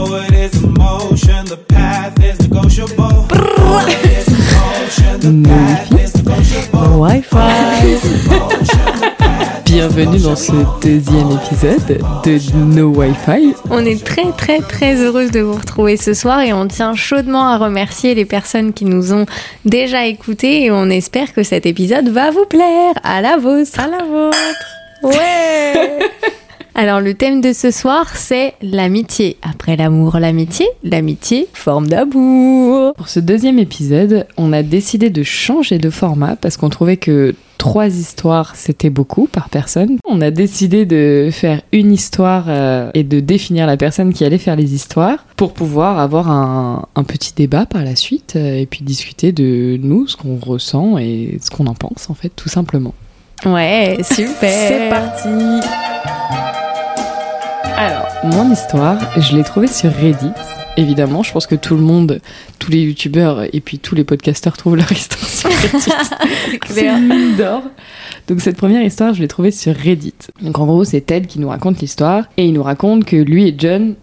Forward is the motion, the path is negotiable. Forward is the motion, the path is negotiable. Wi-Fi. Bienvenue dans ce deuxième épisode de No Wi-Fi. On est très très très heureuse de vous retrouver ce soir et on tient chaudement à remercier les personnes qui nous ont déjà écoutés et on espère que cet épisode va vous plaire. À la vôtre. À la vôtre. Ouais. Alors le thème de ce soir c'est l'amitié. Après l'amour, l'amitié, l'amitié, forme d'amour. Pour ce deuxième épisode, on a décidé de changer de format parce qu'on trouvait que trois histoires c'était beaucoup par personne. On a décidé de faire une histoire euh, et de définir la personne qui allait faire les histoires pour pouvoir avoir un, un petit débat par la suite euh, et puis discuter de nous, ce qu'on ressent et ce qu'on en pense en fait tout simplement. Ouais, super. C'est parti. Alors, mon histoire, je l'ai trouvée sur Reddit. Évidemment, je pense que tout le monde, tous les youtubeurs et puis tous les podcasteurs trouvent leur histoire sur Reddit. C'est une mine d'or. Donc cette première histoire, je l'ai trouvée sur Reddit. Donc en gros, c'est Ted qui nous raconte l'histoire et il nous raconte que lui et John,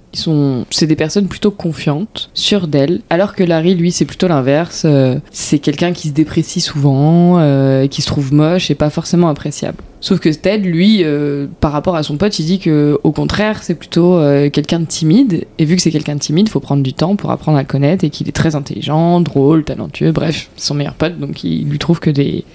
c'est des personnes plutôt confiantes, sûres d'elles, alors que Larry, lui, c'est plutôt l'inverse. Euh, c'est quelqu'un qui se déprécie souvent, euh, qui se trouve moche et pas forcément appréciable. Sauf que Ted, lui, euh, par rapport à son pote, il dit que au contraire, c'est plutôt quelqu'un de timide. Et vu que c'est quelqu'un de timide, faut prendre du temps pour apprendre à connaître et qu'il est très intelligent, drôle, talentueux, bref, son meilleur pote, donc il lui trouve que des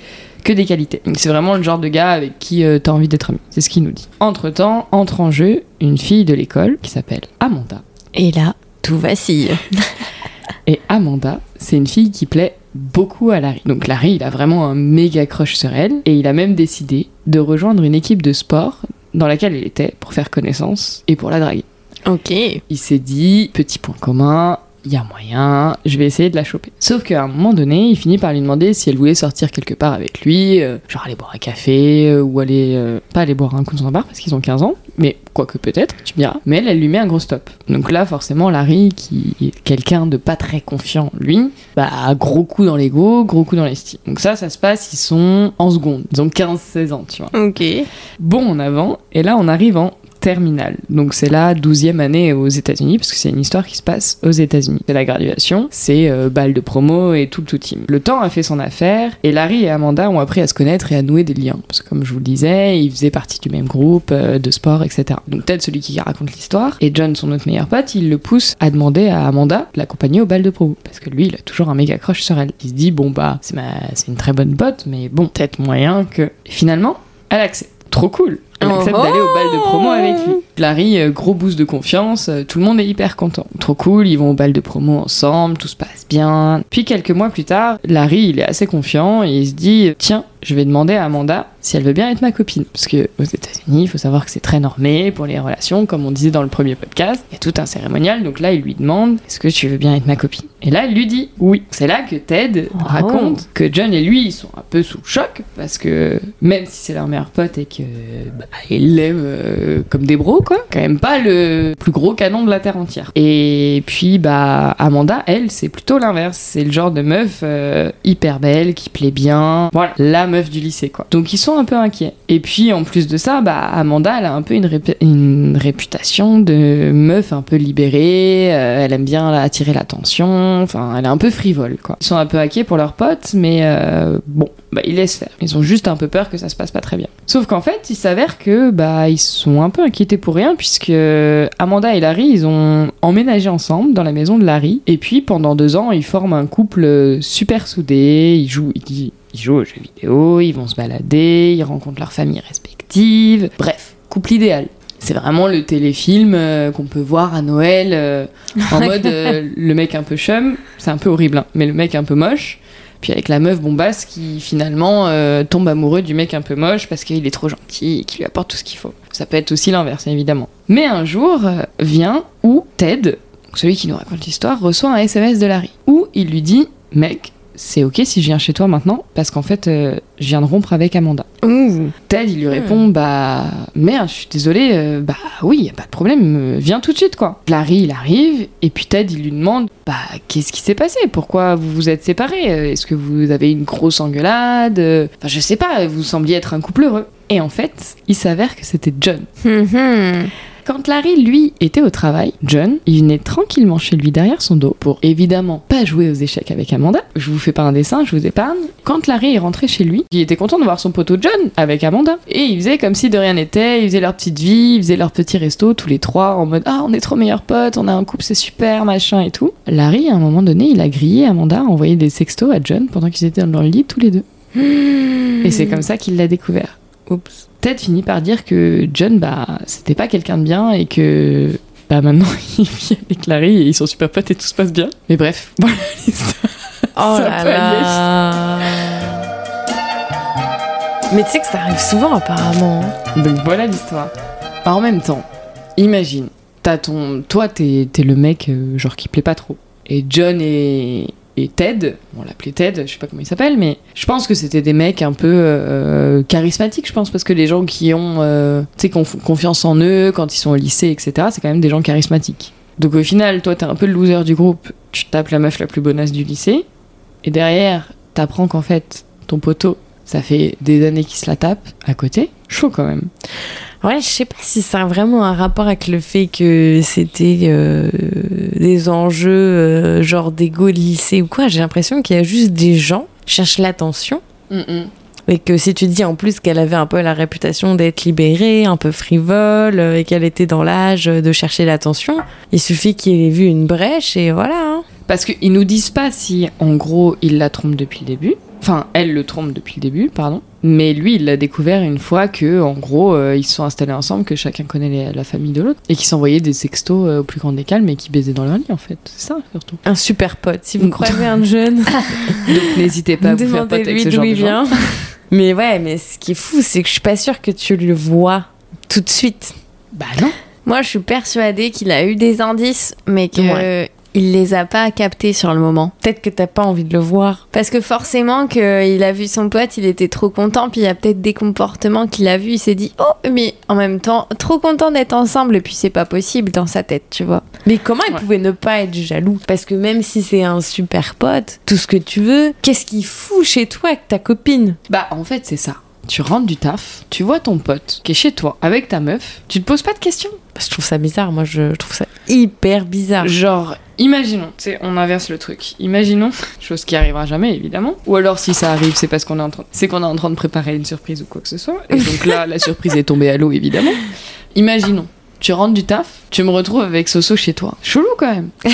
que des qualités. Donc c'est vraiment le genre de gars avec qui euh, t'as envie d'être ami. C'est ce qu'il nous dit. Entre temps, entre en jeu une fille de l'école qui s'appelle Amanda. Et là, tout vacille. Et Amanda, c'est une fille qui plaît beaucoup à Larry. Donc Larry, il a vraiment un méga crush sur elle et il a même décidé de rejoindre une équipe de sport dans laquelle elle était pour faire connaissance et pour la draguer. Ok. Il s'est dit, petit point commun, il y a moyen, je vais essayer de la choper. Sauf qu'à un moment donné, il finit par lui demander si elle voulait sortir quelque part avec lui, euh, genre aller boire un café, euh, ou aller, euh, pas aller boire un coup dans un bar parce qu'ils ont 15 ans, mais quoique peut-être, tu me diras. Mais elle, elle lui met un gros stop. Donc là, forcément, Larry, qui est quelqu'un de pas très confiant, lui, bah, gros coup dans l'ego, gros coup dans l'estime. Donc ça, ça se passe, ils sont en seconde, ils ont 15-16 ans, tu vois. Ok. Bon en avant, et là, on arrive en terminale. Donc c'est la douzième année aux États-Unis, parce que c'est une histoire qui se passe aux États-Unis. C'est la graduation, c'est euh, balle de promo et tout le tout team. Le temps a fait son affaire, et Larry et Amanda ont appris à se connaître et à nouer des liens. Parce que comme je vous le disais, ils faisaient partie du même groupe euh, de sport, etc. Donc Ted, celui qui raconte l'histoire, et John, son autre meilleur pote, il le pousse à demander à Amanda de l'accompagner au bal de promo. Parce que lui, il a toujours un méga crush sur elle. Il se dit, bon bah, c'est une très bonne pote, mais bon, peut-être moyen que... Finalement, elle accepte. Trop cool elle accepte Oh d'aller au bal de promo avec lui. Larry, euh, gros boost de confiance, euh, tout le monde est hyper content. Trop cool, ils vont au bal de promo ensemble, tout se passe bien. Puis quelques mois plus tard, Larry, il est assez confiant et il se dit tiens, je vais demander à Amanda si elle veut bien être ma copine. Parce que aux États-Unis, il faut savoir que c'est très normé pour les relations, comme on disait dans le premier podcast. Il y a tout un cérémonial, donc là, il lui demande est-ce que tu veux bien être ma copine? Et là, elle lui dit oui. C'est là que Ted Oh. raconte que John et lui, ils sont un peu sous le choc parce que même si c'est leur meilleur pote et que bah, ils l'aiment euh, comme des bros, quoi, quand même pas le plus gros canon de la terre entière. Et puis, bah, Amanda, elle, c'est plutôt l'inverse. C'est le genre de meuf euh, hyper belle, qui plaît bien. Voilà, la meuf du lycée, quoi. Donc, ils sont un peu inquiets. Et puis, en plus de ça, bah, Amanda, elle a un peu une, rép- une réputation de meuf un peu libérée. euh, elle aime bien attirer l'attention. Enfin, elle est un peu frivole, quoi. Ils sont un peu inquiets pour leurs potes, mais euh, bon, bah, ils laissent faire. Ils ont juste un peu peur que ça se passe pas très bien. Sauf qu'en fait, il s'avère que bah ils sont un peu inquiétés pour rien puisque Amanda et Larry, ils ont emménagé ensemble dans la maison de Larry et puis pendant deux ans, ils forment un couple super soudé. Ils jouent, ils jouent aux jeux vidéo, ils vont se balader, ils rencontrent leurs familles respectives. Bref, couple idéal. C'est vraiment le téléfilm euh, qu'on peut voir à Noël euh, en mode euh, le mec un peu chum, c'est un peu horrible, hein, mais le mec un peu moche. Puis avec la meuf bombasse qui finalement tombe amoureux du mec un peu moche parce qu'il est trop gentil et qui lui apporte tout ce qu'il faut. Ça peut être aussi l'inverse évidemment. Mais un jour vient où Ted, celui qui nous raconte l'histoire, reçoit un SMS de Larry où il lui dit Mec, c'est ok si je viens chez toi maintenant parce qu'en fait euh, je viens de rompre avec Amanda. Ouh. Ted il lui répond Bah merde, je suis désolé, euh, bah oui, y a pas de problème, euh, viens tout de suite quoi. Larry il arrive et puis Ted il lui demande Bah qu'est-ce qui s'est passé? Pourquoi vous vous êtes séparés? Est-ce que vous avez une grosse engueulade? Enfin je sais pas, vous sembliez être un couple heureux. Et en fait, il s'avère que c'était John. Hum, hum. Quand Larry, lui, était au travail, John, il venait tranquillement chez lui derrière son dos pour évidemment pas jouer aux échecs avec Amanda. Je vous fais pas un dessin, je vous épargne. Quand Larry est rentré chez lui, il était content de voir son poteau John avec Amanda. Et il faisait comme si de rien n'était, ils faisaient leur petite vie, ils faisaient leur petit resto tous les trois en mode Ah, on est trop meilleurs potes, on a un couple, c'est super, machin et tout. Larry, à un moment donné, il a grillé Amanda, a envoyé des sextos à John pendant qu'ils étaient dans leur lit tous les deux. Et c'est comme ça qu'il l'a découvert. Oups. Ted finit par dire que John, bah, c'était pas quelqu'un de bien et que bah maintenant il vit avec Larry et ils sont super potes et tout se passe bien. Mais bref, voilà l'histoire. Oh là là. Mais tu sais que ça arrive souvent apparemment. Donc voilà l'histoire. En même temps, imagine, t'as ton, toi t'es le mec euh, genre qui plaît pas trop. Et John et, et Ted, on l'appelait Ted, je sais pas comment il s'appelle, mais je pense que c'était des mecs un peu euh, charismatiques, je pense, parce que les gens qui ont euh, confiance en eux quand ils sont au lycée, etc., c'est quand même des gens charismatiques. Donc au final, toi t'es un peu le loser du groupe, tu tapes la meuf la plus bonasse du lycée, et derrière, t'apprends qu'en fait, ton poteau, ça fait des années qu'il se la tape à côté. Chaud quand même. Ouais, je sais pas si ça a vraiment un rapport avec le fait que c'était euh, des enjeux euh, genre d'égo de lycée ou quoi. J'ai l'impression qu'il y a juste des gens qui cherchent l'attention. Et que si tu dis en plus qu'elle avait un peu la réputation d'être libérée, un peu frivole, euh, et qu'elle était dans l'âge de chercher l'attention, il suffit qu'il ait vu une brèche et voilà. hein. Parce qu'ils nous disent pas si, en gros, il la trompe depuis le début. Enfin, elle le trompe depuis le début, pardon. Mais lui, il l'a découvert une fois que, en gros, euh, ils se sont installés ensemble, que chacun connaît les- la famille de l'autre, et qu'ils s'envoyaient des sextos euh, au plus grand des calmes, et qui baisaient dans leur lit, en fait. C'est ça, surtout. Un super pote. Si vous croisez un jeune, Donc n'hésitez pas à vous faire pote avec ce genre de gens. mais ouais, mais ce qui est fou, c'est que je suis pas sûre que tu le vois tout de suite. Bah non. Moi, je suis persuadée qu'il a eu des indices, mais que il les a pas captés sur le moment. Peut-être que t'as pas envie de le voir. Parce que forcément, qu'il a vu son pote, il était trop content, puis il y a peut-être des comportements qu'il a vus, il s'est dit oh, mais en même temps, trop content d'être ensemble, et puis c'est pas possible dans sa tête, tu vois. Mais comment il Ouais. pouvait ne pas être jaloux? Parce que même si c'est un super pote, tout ce que tu veux, qu'est-ce qu'il fout chez toi avec ta copine? Bah, en fait, c'est ça. Tu rentres du taf, tu vois ton pote qui est chez toi avec ta meuf, tu te poses pas de questions. Je trouve ça bizarre, moi je, je trouve ça hyper bizarre. Genre, imaginons, tu sais, on inverse le truc. Imaginons, chose qui arrivera jamais évidemment. Ou alors si ça arrive, c'est parce qu'on est en train, c'est qu'on est en train de préparer une surprise ou quoi que ce soit. Et donc là, la surprise est tombée à l'eau évidemment. Imaginons, tu rentres du taf, tu me retrouves avec Soso chez toi. Chelou quand même.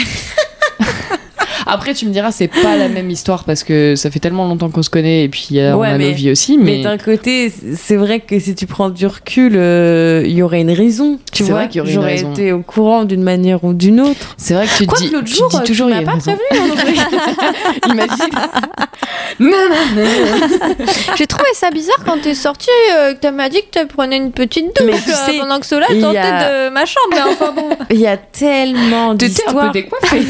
Après, tu me diras, c'est pas la même histoire parce que ça fait tellement longtemps qu'on se connaît et puis euh, on Ouais, a mais- nos vies aussi. Mais Mais, d'un côté, c'est vrai que si tu prends du recul, euh, il y y aurait une raison. Tu C'est vois, vrai qu'il y aurait une j'aurais été au courant d'une manière ou d'une autre. c'est vrai que tu Quoi dis, que l'autre tu jour, dis tu toujours il y m'as pas prévenu. André. Imagine. non, non, non. J'ai trouvé ça bizarre quand t'es sorti, euh, que tu m'as dit que tu prenais une petite douche Mais tu euh, sais, pendant que cela il y sortait a- de ma chambre. Mais enfin bon. Il y a tellement T'étais un d'histoires. peu décoiffée.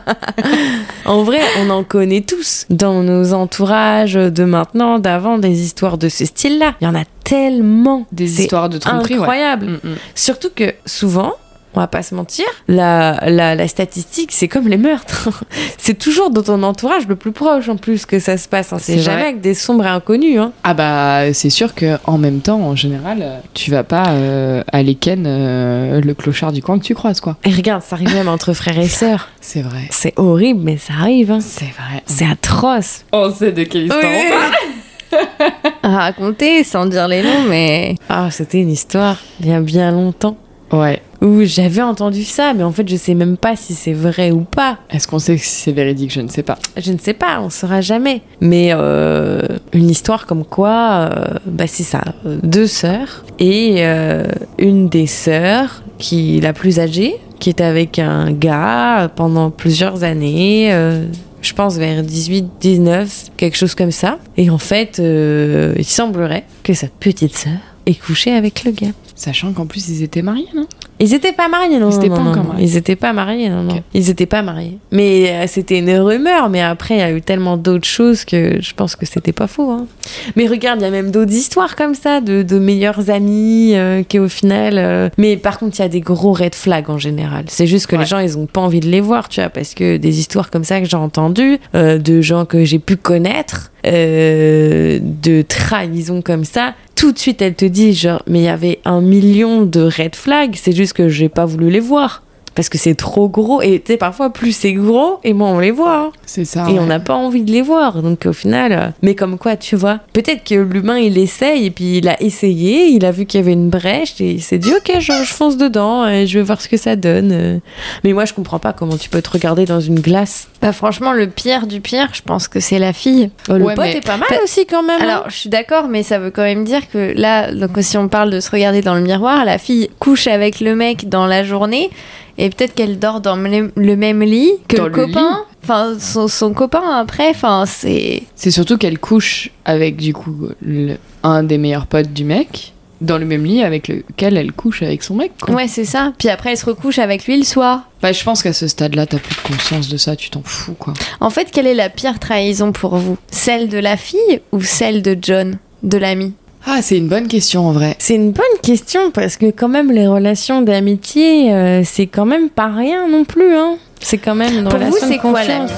En vrai, on en connaît tous dans nos entourages de maintenant, d'avant, des histoires de ce style-là. Il y en a tellement. Des histoires de tromperie, incroyable. Mm, mm. Surtout que souvent, on va pas se mentir, la, la, la statistique, c'est comme les meurtres. c'est toujours dans ton entourage le plus proche en plus que ça se passe. hein. C'est jamais vrai. avec des sombres inconnus. Hein. Ah bah c'est sûr que en même temps, en général, tu vas pas euh, aller ken euh, le clochard du coin que tu croises quoi. Et regarde, ça arrive même entre frères et sœurs. C'est vrai. C'est horrible, mais ça arrive. hein. C'est vrai. C'est atroce. On sait de quelle histoire on parle. À raconter sans dire les noms, mais. Ah, c'était une histoire il y a bien longtemps. Ouais. Où j'avais entendu ça, mais en fait, je sais même pas si c'est vrai ou pas. Est-ce qu'on sait que c'est véridique? Je ne sais pas. Je ne sais pas, on saura jamais. Mais euh, une histoire comme quoi, euh, bah c'est ça, euh, deux sœurs et euh, une des sœurs qui la plus âgée, qui est avec un gars pendant plusieurs années. je pense vers 18, 19, quelque chose comme ça. Et en fait, euh, il semblerait que sa petite sœur ait couché avec le gars. Sachant qu'en plus ils étaient mariés, non? Ils étaient pas mariés, non. Ils étaient non, pas non, encore non. mariés. Ils étaient pas mariés, non. Ils étaient pas mariés. Mais euh, c'était une rumeur, mais après, il y a eu tellement d'autres choses que je pense que c'était pas faux. hein. Mais regarde, il y a même d'autres histoires comme ça, de, de meilleurs amis euh, qui au final. euh, Mais par contre, il y a des gros red flags en général. C'est juste que Ouais. les gens, ils ont pas envie de les voir, tu vois, parce que des histoires comme ça que j'ai entendues, de gens que j'ai pu connaître, de trahison comme ça, tout de suite elle te dit genre mais il y avait un million de red flags, c'est juste que j'ai pas voulu les voir. Parce que c'est trop gros et tu sais parfois plus c'est gros et moins on les voit. hein. C'est ça. Et on n'a pas envie de les voir. Donc au final, euh, mais comme quoi, tu vois, peut-être que l'humain il essaye et puis il a essayé, il a vu qu'il y avait une brèche et il s'est dit ok, je, je fonce dedans et je vais voir ce que ça donne. Euh, Mais moi je comprends pas comment tu peux te regarder dans une glace. Bah franchement, le pire du pire, je pense que c'est la fille. Oh, le Ouais, pote mais- est pas mal aussi quand même. hein. Alors, je suis d'accord, mais ça veut quand même dire que là, donc si on parle de se regarder dans le miroir, la fille couche avec le mec dans la journée et peut-être qu'elle dort dans le même lit que Dans le le copain. Enfin, son, son copain après, enfin, c'est. C'est surtout qu'elle couche avec du coup le- un des meilleurs potes du mec dans le même lit avec lequel elle couche avec son mec. Quoi. Ouais, c'est ça. Puis après, elle se recouche avec lui le soir. Bah, je pense qu'à ce stade-là, t'as plus de conscience de ça, tu t'en fous quoi. En fait, quelle est la pire trahison pour vous? Celle de la fille ou celle de John, de l'ami? Ah, c'est une bonne question en vrai. C'est une bonne question parce que quand même les relations d'amitié, euh, c'est quand même pas rien non plus. Hein. C'est quand même une Pour vous, relation c'est de quoi l'amitié?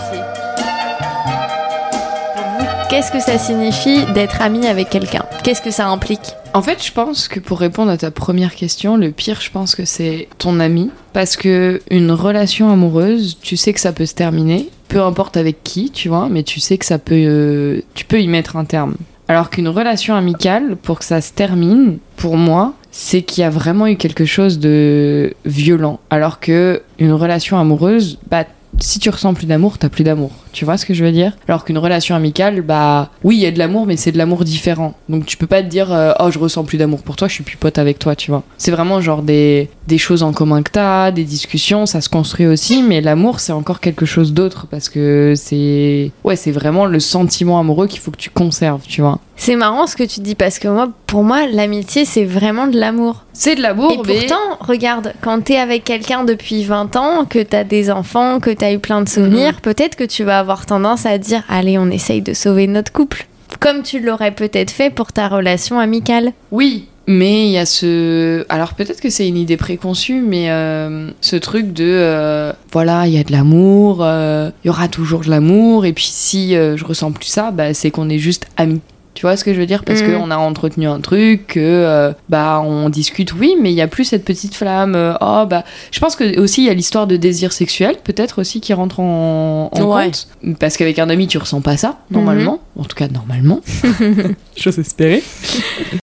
Qu'est-ce que ça signifie d'être ami avec quelqu'un? Qu'est-ce que ça implique? En fait, je pense que pour répondre à ta première question, le pire, je pense que c'est ton ami. Parce que une relation amoureuse, tu sais que ça peut se terminer, peu importe avec qui, tu vois, mais tu sais que ça peut, euh, tu peux y mettre un terme. Alors qu'une relation amicale, pour que ça se termine, pour moi, c'est qu'il y a vraiment eu quelque chose de violent. Alors que une relation amoureuse, bah si tu ressens plus d'amour, t'as plus d'amour. Tu vois ce que je veux dire? Alors qu'une relation amicale, bah oui, il y a de l'amour, mais c'est de l'amour différent. Donc tu peux pas te dire, euh, oh, je ressens plus d'amour pour toi, je suis plus pote avec toi, tu vois. C'est vraiment genre des, des choses en commun que t'as, des discussions, ça se construit aussi, mais l'amour, c'est encore quelque chose d'autre parce que c'est. Ouais, c'est vraiment le sentiment amoureux qu'il faut que tu conserves, tu vois. C'est marrant ce que tu dis parce que moi, pour moi, l'amitié, c'est vraiment de l'amour. C'est de l'amour, Et mais. pourtant, regarde, quand t'es avec quelqu'un depuis 20 ans, que t'as des enfants, que t'as eu plein de souvenirs, Mhm. peut-être que tu vas avoir tendance à dire Allez, on essaye de sauver notre couple. Comme tu l'aurais peut-être fait pour ta relation amicale. Oui, mais il y a ce. Alors peut-être que c'est une idée préconçue, mais euh, ce truc de. euh, voilà, il y a de l'amour, euh, il y aura toujours de l'amour, et puis si je ressens plus ça, bah, c'est qu'on est juste amis. Tu vois ce que je veux dire? Parce Mhm. qu'on a entretenu un truc, que euh, bah on discute, oui, mais il y a plus cette petite flamme. euh, oh bah, je pense que aussi il y a l'histoire de désir sexuel, peut-être aussi qui rentre en, en Ouais. compte. Parce qu'avec un ami tu ressens pas ça normalement, en tout cas normalement. J'ose espérer.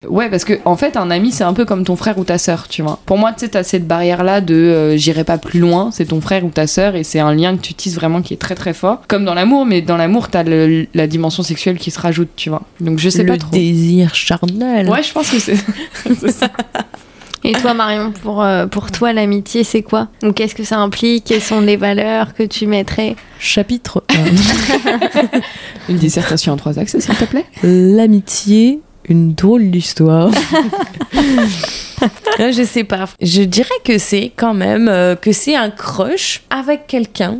Ouais, parce que en fait, un ami, c'est un peu comme ton frère ou ta sœur, tu vois. Pour moi, tu sais, t'as cette barrière-là de euh, j'irai pas plus loin, c'est ton frère ou ta sœur, et c'est un lien que tu tisses vraiment qui est très très fort. Comme dans l'amour, mais dans l'amour, t'as le- la dimension sexuelle qui se rajoute, tu vois. Donc je sais le pas trop. désir charnel. Ouais, je pense que c'est. ça. Et toi, Marion, pour, euh, pour toi, l'amitié, c'est quoi? Ou qu'est-ce que ça implique? Quelles sont les valeurs que tu mettrais? Chapitre Une dissertation en trois axes, s'il te plaît. 1. L'amitié, une drôle d'histoire. Je sais pas. Je dirais que c'est quand même euh, que c'est un crush avec quelqu'un,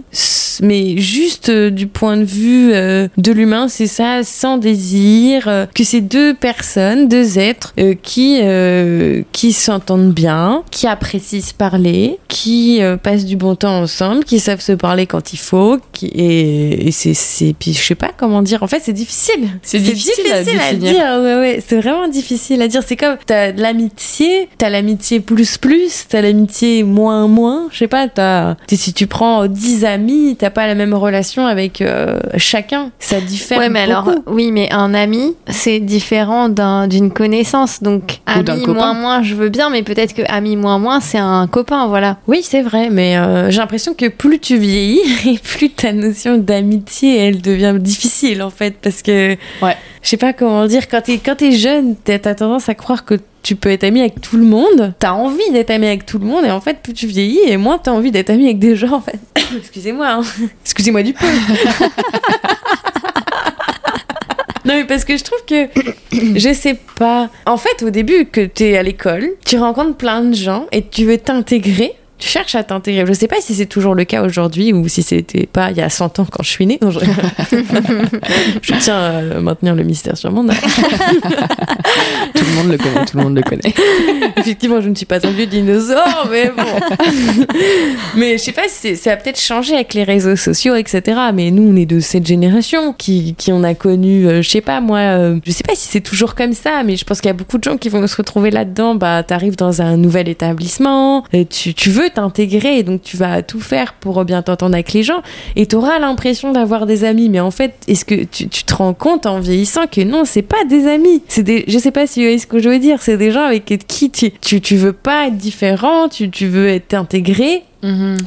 mais juste euh, du point de vue euh, de l'humain, c'est ça, sans désir. que c'est deux personnes, deux êtres qui qui s'entendent bien, qui apprécient se parler, qui passent du bon temps ensemble, qui savent se parler quand il faut, qui et, et c'est c'est puis je sais pas comment dire. En fait, c'est difficile. C'est difficile à définir. dire. Ouais, ouais, c'est vraiment difficile à dire. C'est comme t'as de l'amitié, t'as l'amitié plus plus, t'as l'amitié moins moins. Je sais pas, t'as si tu prends 10 amis, t'as pas la même relation avec euh, chacun. Ça diffère Ouais, mais beaucoup. alors, oui, mais un ami, c'est différent d'un- d'une connaissance. Donc, Ou ami moins moins, je veux bien, mais peut-être que ami moins moins, c'est un copain, voilà. Oui, c'est vrai, mais euh, j'ai l'impression que plus tu vieillis et plus ta notion d'amitié, elle devient difficile en fait, parce que Ouais. je sais pas comment dire. Quand t'es jeune, t'as tendance à croire que tu peux être ami avec tout le monde. T'as envie d'être ami avec tout le monde, et en fait, plus tu vieillis, et moins t'as envie d'être ami avec des gens en fait. Excusez-moi, hein. excusez-moi du peu. Non mais parce que je trouve que je sais pas. En fait, au début que t'es à l'école, tu rencontres plein de gens et tu veux t'intégrer tu cherches à t'intégrer. Je sais pas si c'est toujours le cas aujourd'hui ou si c'était pas il y a 100 ans quand je suis née. Non, je... je tiens à maintenir le mystère sur mon âge. Tout le monde le connaît, tout le monde le connaît. Effectivement, je ne suis pas un vieux dinosaure, mais bon. mais je sais pas si ça a peut-être changé avec les réseaux sociaux, etc. Mais nous, on est de cette génération qui, qui on a connu, euh, je sais pas moi, euh, je sais pas si c'est toujours comme ça, mais je pense qu'il y a beaucoup de gens qui vont se retrouver là-dedans. Bah, t'arrives dans un nouvel établissement, et tu, tu veux t'intégrer, donc tu vas tout faire pour bien t'entendre avec les gens, et t'auras l'impression d'avoir des amis. Mais en fait, est-ce que tu, tu te rends compte en vieillissant que non, c'est pas des amis. C'est des, je sais pas si vous voyez ce que je veux dire. C'est des gens avec qui tu, tu, tu veux pas être différent, tu, tu veux être intégré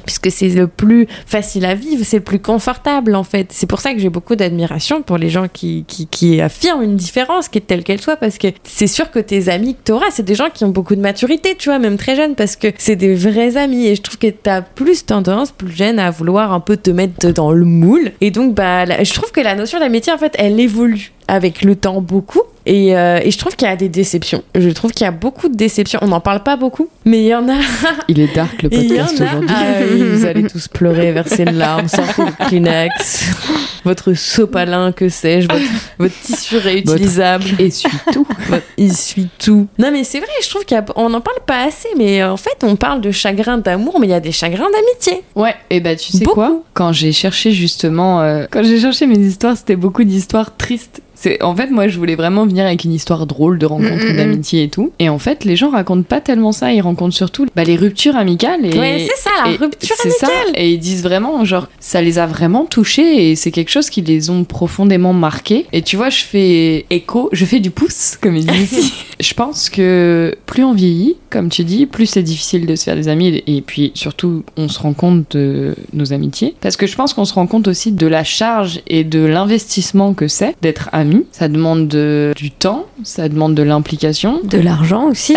puisque c'est le plus facile à vivre, c'est le plus confortable en fait. C'est pour ça que j'ai beaucoup d'admiration pour les gens qui, qui, affirment une différence, qui est telle qu'elle soit, parce que c'est sûr que tes amis que t'auras, c'est des gens qui ont beaucoup de maturité, tu vois, même très jeunes, parce que c'est des vrais amis. Et je trouve que t'as plus tendance, plus jeune, à vouloir un peu te mettre dans le moule. Et donc, bah, je trouve que la notion d'amitié, en fait, elle évolue avec le temps beaucoup. Et, euh, et je trouve qu'il y a des déceptions. Je trouve qu'il y a beaucoup de déceptions. On n'en parle pas beaucoup, mais il y en a. Il est dark le podcast aujourd'hui. Ah oui, vous allez tous pleurer, verser une larme, sortez le Kleenex, votre sopalin, que sais-je, votre, votre tissu réutilisable. Et suis tout. Votre- Il suit tout. Non mais c'est vrai, je trouve qu'on n'en parle pas assez, mais en fait on parle de chagrin d'amour, mais il y a des chagrins d'amitié. Ouais, et bah tu sais Beaucoup? quoi Quand j'ai cherché justement, euh, quand j'ai cherché mes histoires, c'était beaucoup d'histoires tristes. C'est en fait moi je voulais vraiment venir avec une histoire drôle de rencontre, Mm, mm, mm. d'amitié et tout. Et en fait les gens racontent pas tellement ça, ils racontent surtout bah, les ruptures amicales et ouais, c'est ça, la et rupture ça. amicale. Et ils disent vraiment, genre, ça les a vraiment touchés et c'est quelque chose qui les ont profondément marqués. Et tu vois, je fais écho, je fais du pouce, comme ils disent je pense que plus on vieillit, comme tu dis, plus c'est difficile de se faire des amis et puis surtout, on se rend compte de nos amitiés. Parce que je pense qu'on se rend compte aussi de la charge et de l'investissement que c'est d'être ami. Ça demande de- du temps, ça demande de l'implication. De l'argent aussi.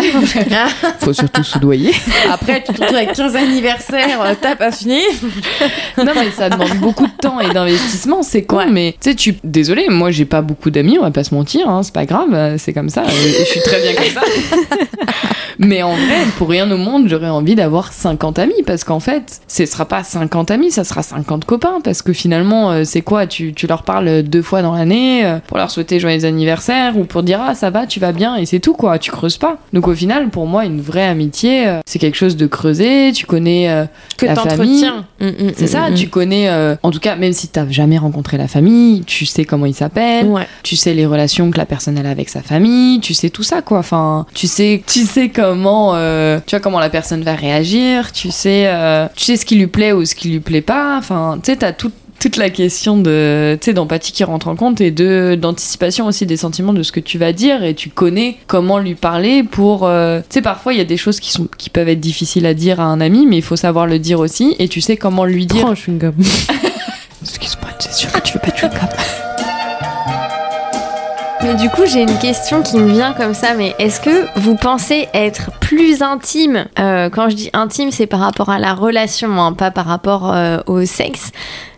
Faut surtout soudoyer. Après, tu te retrouves avec 15 anniversaires, euh, t'as pas fini. Non mais ça demande beaucoup de temps et d'investissement, c'est con, Ouais. mais tu sais, tu... Désolé, moi j'ai pas beaucoup d'amis, on va pas se mentir, hein, c'est pas grave, euh, c'est comme ça, je suis très bien comme ça. mais en vrai, pour rien au monde, j'aurais envie d'avoir 50 amis, parce qu'en fait, ce sera pas 50 amis, ça sera 50 copains, parce que finalement, euh, c'est quoi, tu, tu leur parles deux fois dans l'année pour leur souhaiter joyeux anniversaire ou pour dire ah ça va, tu vas bien, et c'est tout quoi, tu creuses pas. Donc au final, pour moi, une vraie amitié, euh, c'est quelque chose de creusé, tu connais... euh, Que La t'entretiens. Mm, mm, c'est mm, ça, tu connais, euh, en tout cas, même si t'as jamais rencontré la famille, tu sais comment ils s'appellent, Ouais. tu sais les relations que la personne a avec sa famille, tu sais tout ça quoi. Enfin, tu sais, tu sais comment, euh, tu vois comment la personne va réagir, tu sais, euh, tu sais ce qui lui plaît ou ce qui lui plaît pas. Enfin, tu sais, t'as tout- toute la question de, tu sais, d'empathie qui rentre en compte et de d'anticipation aussi des sentiments de ce que tu vas dire et tu connais comment lui parler pour, euh, tu sais, parfois il y a des choses qui sont qui peuvent être difficiles à dire à un ami, mais il faut savoir le dire aussi et tu sais comment lui dire. Prends un chewing-gum. Excuse-moi, c'est sûr que tu veux pas de chewing-gum. Mais du coup, j'ai une question qui me vient comme ça. Mais est-ce que vous pensez être plus intime Euh, Quand je dis intime, c'est par rapport à la relation, hein, pas par rapport euh, au sexe.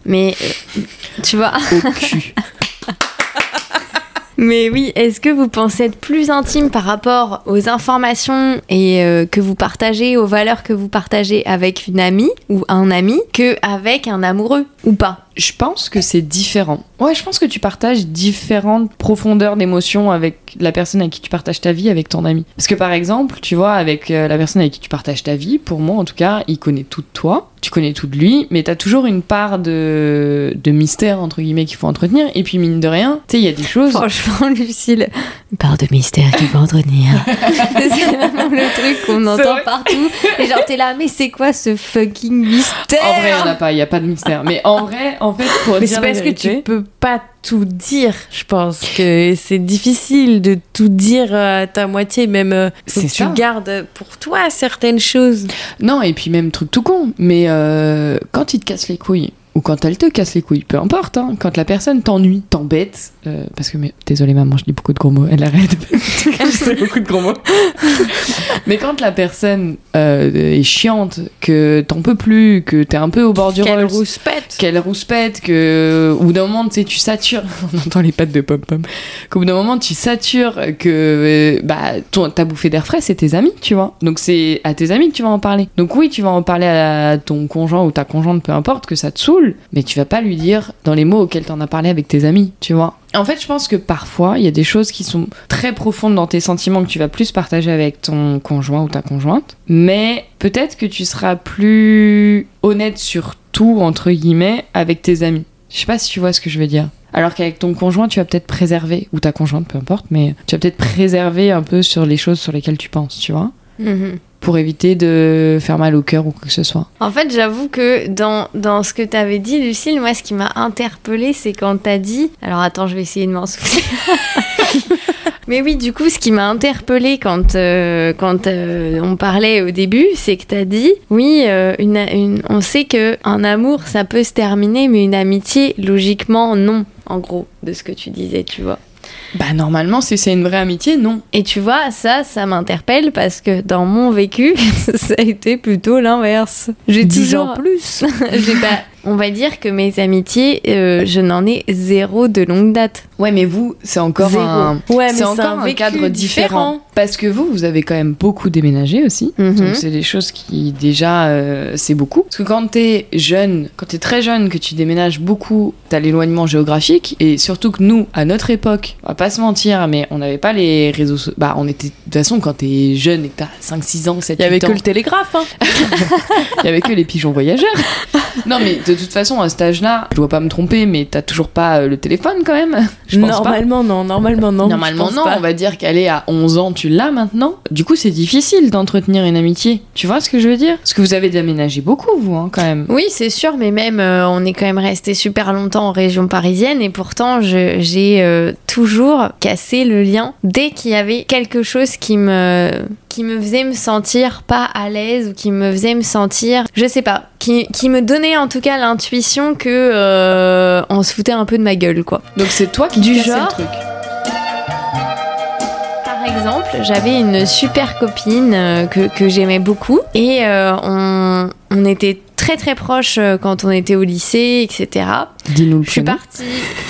Mais euh, tu vois. Au cul. Mais oui, est-ce que vous pensez être plus intime par rapport aux informations et euh, que vous partagez, aux valeurs que vous partagez avec une amie ou un ami, que avec un amoureux ou pas? Je pense que c'est différent. Ouais, je pense que tu partages différentes profondeurs d'émotions avec la personne avec qui tu partages ta vie, avec ton ami. Parce que par exemple, tu vois, avec euh, la personne avec qui tu partages ta vie, pour moi en tout cas, il connaît tout de toi, tu connais tout de lui, mais t'as toujours une part de, de mystère, entre guillemets, qu'il faut entretenir. Et puis mine de rien, tu sais, il y a des choses... Franchement, Lucille, une part de mystère qui va entretenir. c'est vraiment le truc qu'on entend partout. Et genre, t'es là, mais c'est quoi ce fucking mystère? En vrai, il n'y en a pas, il n'y a pas de mystère. Mais en vrai, en fait, pour Mais dire c'est parce que tu peux pas tout dire. Je pense que c'est difficile de tout dire à ta moitié, même euh, que tu gardes pour toi certaines choses. Non, et puis même truc tout con, mais euh, quand il te casse les couilles, ou quand elle te casse les couilles, peu importe, hein, quand la personne t'ennuie, t'embête, euh, parce que, mais, désolé maman, je dis beaucoup de gros mots, elle arrête, je dis beaucoup de gros mots. mais quand la personne euh, est chiante, que t'en peux plus, que t'es un peu au bord du Quelle rouspète qu'elle rouspète, que au bout d'un moment, tu sais, tu satures, on entend les pattes de pom-pom, qu'au bout d'un moment, tu satures, que euh, bah, ton, ta bouffée d'air frais, c'est tes amis, tu vois. Donc c'est à tes amis que tu vas en parler. Donc oui, tu vas en parler à ton conjoint ou ta conjointe, peu importe, que ça te saoule, mais tu vas pas lui dire dans les mots auxquels t'en as parlé avec tes amis, tu vois. En fait, je pense que parfois, il y a des choses qui sont très profondes dans tes sentiments que tu vas plus partager avec ton conjoint ou ta conjointe, mais peut-être que tu seras plus honnête sur tout, entre guillemets, avec tes amis. Je sais pas si tu vois ce que je veux dire. Alors qu'avec ton conjoint, tu vas peut-être préserver, ou ta conjointe, peu importe, mais tu vas peut-être préserver un peu sur les choses sur lesquelles tu penses, tu vois Mhm. Pour éviter de faire mal au cœur ou quoi que ce soit. En fait, j'avoue que dans, dans ce que tu avais dit, Lucille, moi, ce qui m'a interpellée, c'est quand tu as dit. Alors, attends, je vais essayer de m'en souvenir. Mais oui, du coup, ce qui m'a interpellée quand, euh, quand euh, on parlait au début, c'est que tu as dit oui, euh, une, une- on sait que un amour, ça peut se terminer, mais une amitié, logiquement, non. En gros, de ce que tu disais, tu vois. Bah normalement, si c'est une vraie amitié, non. Et tu vois, ça, ça m'interpelle parce que dans mon vécu, ça a été plutôt l'inverse. J'ai toujours plus J'ai pas- On va dire que mes amitiés, euh, je n'en ai zéro de longue date. Ouais, mais vous, c'est encore Zéro. un, Ouais, c'est encore un, cadre différent. Parce que vous, vous avez quand même beaucoup déménagé aussi. Mhm. Donc c'est des choses qui déjà, euh, c'est beaucoup. Parce que quand t'es jeune, quand t'es très jeune, que tu déménages beaucoup, t'as l'éloignement géographique. Et surtout que nous, à notre époque, on va pas se mentir, mais on n'avait pas les réseaux sociaux. Bah, on était, de toute façon, quand t'es jeune et que t'as 5, 6 ans, 7, Il y avait 8 ans, que le télégraphe. Hein. il y avait que les pigeons voyageurs. non, mais de toute façon, à cet âge-là, je dois pas me tromper, mais t'as toujours pas euh, le téléphone quand même. Je pense pas. normalement, non. Normalement, non. Normalement, je pense non, pas. on va dire qu'elle est à 11 ans, tu l'as maintenant. Du coup, c'est difficile d'entretenir une amitié. Tu vois ce que je veux dire? Parce que vous avez déménagé beaucoup, vous, hein, quand même. Oui, c'est sûr, mais même euh, on est quand même resté super longtemps en région parisienne et pourtant j'ai euh, toujours cassé le lien dès qu'il y avait quelque chose qui me qui me faisait me sentir pas à l'aise ou qui me faisait me sentir, je sais pas, qui, qui me donnait en tout cas l'intuition que euh, on se foutait un peu de ma gueule quoi. Donc c'est toi qui Du genre le truc. Par exemple, j'avais une super copine euh, que, que j'aimais beaucoup et euh, on, on était très très proches euh, quand on était au lycée, etc. Dis-nous Je suis partie,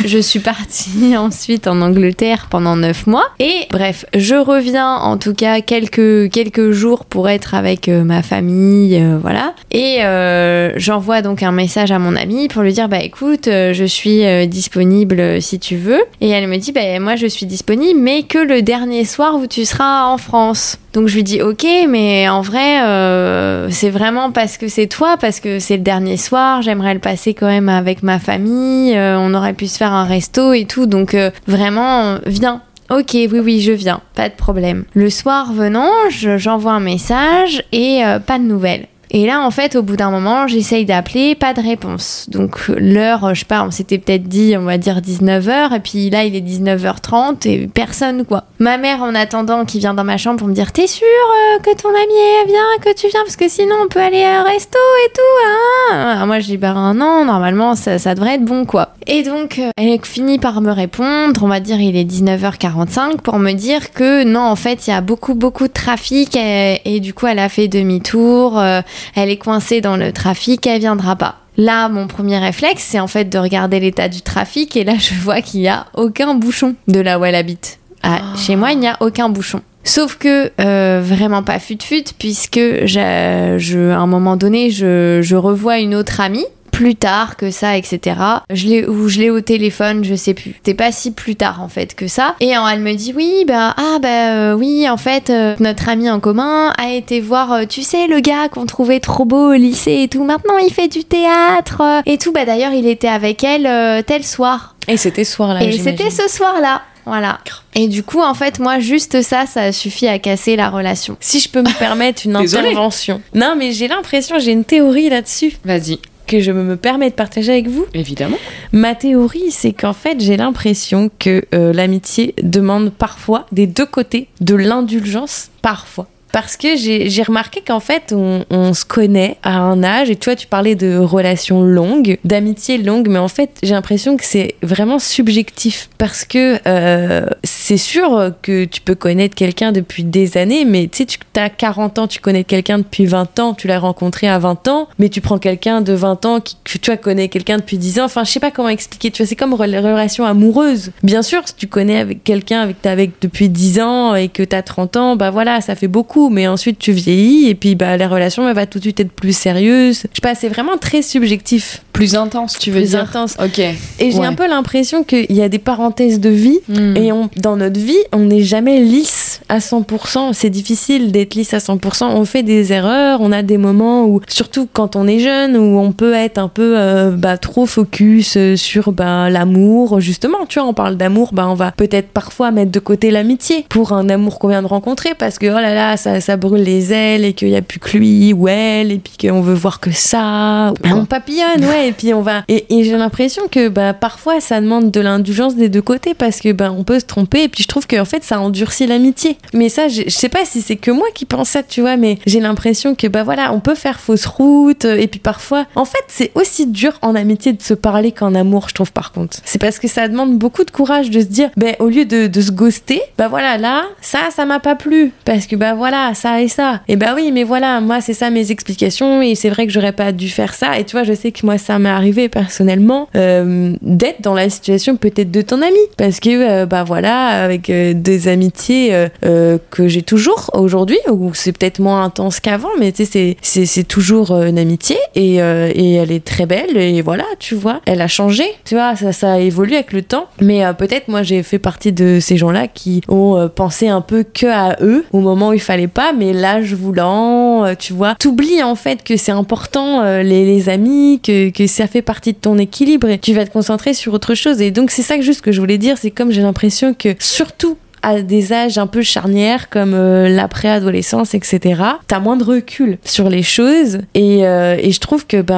je suis partie ensuite en Angleterre pendant neuf mois. Et bref, je reviens en tout cas quelques, quelques jours pour être avec euh, ma famille, euh, voilà. Et euh, j'envoie donc un message à mon amie pour lui dire bah écoute, je suis disponible si tu veux. Et elle me dit bah moi je suis disponible, mais que le dernier soir où tu seras en France. Donc je lui dis ok, mais en vrai, euh, c'est vraiment parce que c'est toi, parce que c'est le dernier soir, j'aimerais le passer quand même avec ma famille, euh, on aurait pu se faire un resto et tout, donc euh, vraiment, viens. Ok, oui, oui, je viens, pas de problème. Le soir venant, je- j'envoie un message et pas de nouvelles. Et là, en fait, au bout d'un moment, j'essaye d'appeler, pas de réponse. Donc, l'heure, je sais pas, on s'était peut-être dit, on va dire 19h, et puis là, il est 19h30, et personne, quoi. Ma mère, en attendant, qui vient dans ma chambre pour me dire, t'es sûre euh, que ton ami vient, que tu viens, parce que sinon, on peut aller à un resto et tout, hein Alors Moi, je dis, bah non, normalement, ça, devrait être bon, quoi. Et donc, euh, elle finit par me répondre, on va dire, il est 19h45, pour me dire que non, en fait, il y a beaucoup, beaucoup de trafic, et, et du coup, elle a fait demi-tour, euh, elle est coincée dans le trafic, elle viendra pas. Là, mon premier réflexe, c'est en fait de regarder l'état du trafic et là, je vois qu'il n'y a aucun bouchon de là où elle habite. Ah, Chez moi, il n'y a aucun bouchon. Sauf que euh, vraiment pas fut-fut, puisque je, à un moment donné, je, je revois une autre amie plus tard que ça, etc. Je l'ai ou je l'ai au téléphone, je sais plus. C'est pas si plus tard en fait que ça. Et elle me dit oui, bah ah bah euh, oui, en fait euh, notre ami en commun a été voir, euh, tu sais le gars qu'on trouvait trop beau au lycée et tout. Maintenant il fait du théâtre euh, et tout. Bah d'ailleurs il était avec elle euh, tel soir. Et c'était ce soir-là. Et c'était ce soir-là. Voilà. Et du coup, en fait, moi, juste ça, ça suffit à casser la relation. Si je peux me permettre une intervention. Non, mais j'ai l'impression, j'ai une théorie là-dessus Vas-y, que je me permets de partager avec vous. évidemment. Ma théorie, c'est qu'en fait, j'ai l'impression que euh, l'amitié demande parfois, des deux côtés, de l'indulgence, parfois. Parce que j'ai remarqué qu'en fait, on, on se connaît à un âge, et tu vois, tu parlais de relations longues, d'amitié longue, mais en fait, j'ai l'impression que c'est vraiment subjectif, parce que euh, c'est sûr que tu peux connaître quelqu'un depuis des années, mais tu sais, tu as 40 ans, tu connais quelqu'un depuis 20 ans, tu l'as rencontré à 20 ans, mais tu prends quelqu'un de 20 ans qui, tu vois, connais quelqu'un depuis 10 ans, enfin, je sais pas comment expliquer, tu vois, c'est comme les relations amoureuses. Bien sûr, si tu connais avec quelqu'un avec, avec depuis 10 ans et que tu as 30 ans, bah voilà, ça fait beaucoup, mais ensuite tu vieillis et puis bah la relation elle va tout de suite être plus sérieuse. Je sais pas, c'est vraiment très subjectif, Plus intense, tu veux plus dire intense. Ok. Et j'ai Ouais. un peu l'impression qu'il y a des parenthèses de vie Hmm. et on, dans notre vie, on n'est jamais lisse à 100%. C'est difficile d'être lisse à 100%. On fait des erreurs, on a des moments où, surtout quand on est jeune, où on peut être un peu euh, bah, trop focus euh, sur bah, l'amour. Justement, tu vois, on parle d'amour, bah, on va peut-être parfois mettre de côté l'amitié pour un amour qu'on vient de rencontrer parce que, oh là là, ça, ça brûle les ailes et qu'il n'y a plus que lui ou elle et puis qu'on veut voir que ça. quoi. on papillonne, ouais, et puis on va. Et, et j'ai l'impression que bah, parfois ça demande de l'indulgence des deux côtés parce que bah, on peut se tromper et puis je trouve qu'en fait ça endurcit l'amitié. Mais ça, je sais pas si c'est que moi qui pense ça, tu vois, mais j'ai l'impression que bah voilà, on peut faire fausse route et puis parfois, en fait, c'est aussi dur en amitié de se parler qu'en amour, je trouve par contre. C'est parce que ça demande beaucoup de courage de se dire, ben au lieu de, de se ghoster, bah voilà, là, ça, ça m'a pas plu parce que bah voilà, ça et ça. Et bah oui, mais voilà, moi c'est ça mes explications et c'est vrai que j'aurais pas dû faire ça. Et tu vois, je sais que moi ça m'est arrivé personnellement euh, d'être dans la situation peut-être de ton ami parce que euh, bah voilà, avec euh, des amitiés euh, que j'ai toujours aujourd'hui ou c'est peut-être moins intense qu'avant, mais tu sais c'est toujours une amitié et et elle est très belle et voilà, tu vois, elle a changé, tu vois, ça ça a évolué avec le temps. Mais peut-être moi j'ai fait partie de ces gens-là qui ont pensé un peu que à eux au moment où il fallait pas, mais l'âge voulant, euh, tu vois, t'oublies en fait que c'est important euh, les, amis, que, que ça fait partie de ton équilibre et tu vas te concentrer sur autre chose. Et donc c'est ça que juste que je voulais dire, c'est comme j'ai l'impression que surtout à des âges un peu charnières comme euh, la préadolescence, etc., t'as moins de recul sur les choses. Et, euh, et je trouve que, ben,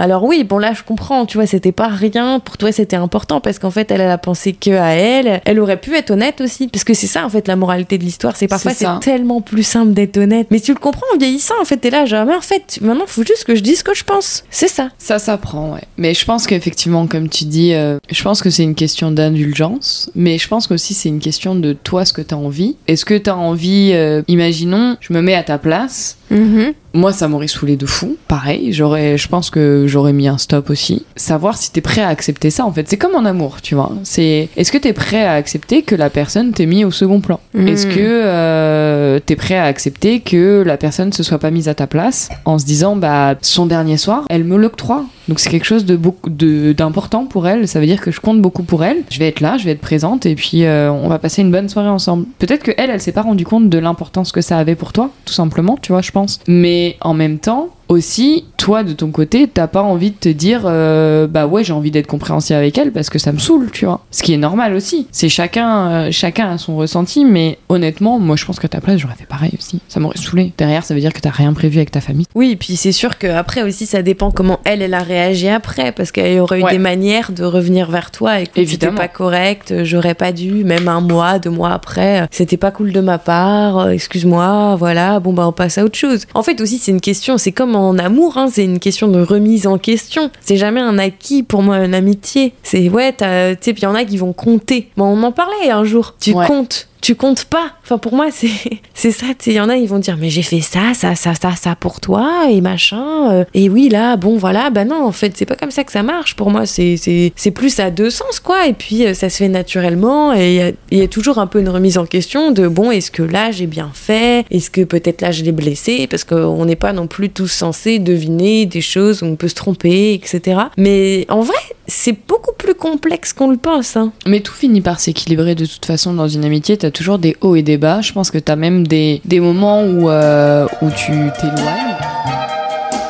alors oui, bon là je comprends, tu vois, c'était pas rien, pour toi c'était important parce qu'en fait elle, elle a pensé que à elle. Elle aurait pu être honnête aussi, parce que c'est ça en fait la moralité de l'histoire, c'est parfois c'est tellement plus simple d'être honnête. Mais tu le comprends en vieillissant, en fait, t'es là, genre, mais en fait, maintenant faut juste que je dise ce que je pense. C'est ça. Ça s'apprend, ouais. Mais je pense qu'effectivement, comme tu dis, euh, je pense que c'est une question d'indulgence, mais je pense qu'aussi c'est une question de toi, ce que t'as envie. Est-ce que t'as envie, euh, imaginons, je me mets à ta place, Mhm. moi ça m'aurait saoulé de fou. Pareil, j'aurais, je pense que j'aurais mis un stop aussi. Savoir si t'es prêt à accepter ça, en fait. C'est comme en amour, tu vois. C'est, est-ce que t'es prêt à accepter que la personne t'ait mis au second plan? Mhm. Est-ce que euh, t'es prêt à accepter que la personne se soit pas mise à ta place en se disant bah son dernier soir elle me l'octroie? Donc c'est quelque chose de beaucoup de d'important pour elle ça veut dire que je compte beaucoup pour elle je vais être là je vais être présente et puis euh, on va passer une bonne soirée ensemble peut-être que elle elle s'est pas rendu compte de l'importance que ça avait pour toi tout simplement tu vois je pense mais en même temps aussi, toi de ton côté, t'as pas envie de te dire euh, bah ouais j'ai envie d'être compréhensible avec elle parce que ça me saoule, tu vois. Ce qui est normal aussi. C'est chacun, euh, chacun a son ressenti, mais honnêtement, moi je pense qu'à ta place j'aurais fait pareil aussi. Ça m'aurait saoulé. Derrière, ça veut dire que t'as rien prévu avec ta famille. Oui, puis c'est sûr qu'après aussi, ça dépend comment elle, elle a réagi après, parce qu'il y aurait eu Ouais. des manières de revenir vers toi. Et c'était Évidemment. pas correct, j'aurais pas dû, même un mois, deux mois après, c'était pas cool de ma part, euh, excuse-moi, voilà, bon bah on passe à autre chose. En fait aussi, c'est une question, c'est comme en amour, hein, c'est une question de remise en question. C'est jamais un acquis pour moi, une amitié. C'est ouais, tu sais, puis il y en a qui vont compter. Bon, on en parlait un jour. Tu Ouais. comptes. Tu comptes pas. Enfin, pour moi, c'est c'est ça. Il y en a, ils vont dire, mais j'ai fait ça, ça, ça, ça, ça pour toi, et machin. euh, et oui, là, bon, voilà. Bah non, en fait, c'est pas comme ça que ça marche. Pour moi, c'est c'est c'est plus à deux sens, quoi. Et puis, euh, ça se fait naturellement. Et il y y, a toujours un peu une remise en question de, bon, est-ce que là, j'ai bien fait? Est-ce que peut-être là, je l'ai blessé? Parce qu'on n'est pas non plus tous censés deviner des choses où on peut se tromper, etc. Mais en vrai, c'est beaucoup plus complexe qu'on le pense. Hein. Mais tout finit par s'équilibrer de toute façon dans une amitié. T'as toujours des hauts et des bas. Je pense que t'as même des, des moments où, euh, où tu t'éloignes.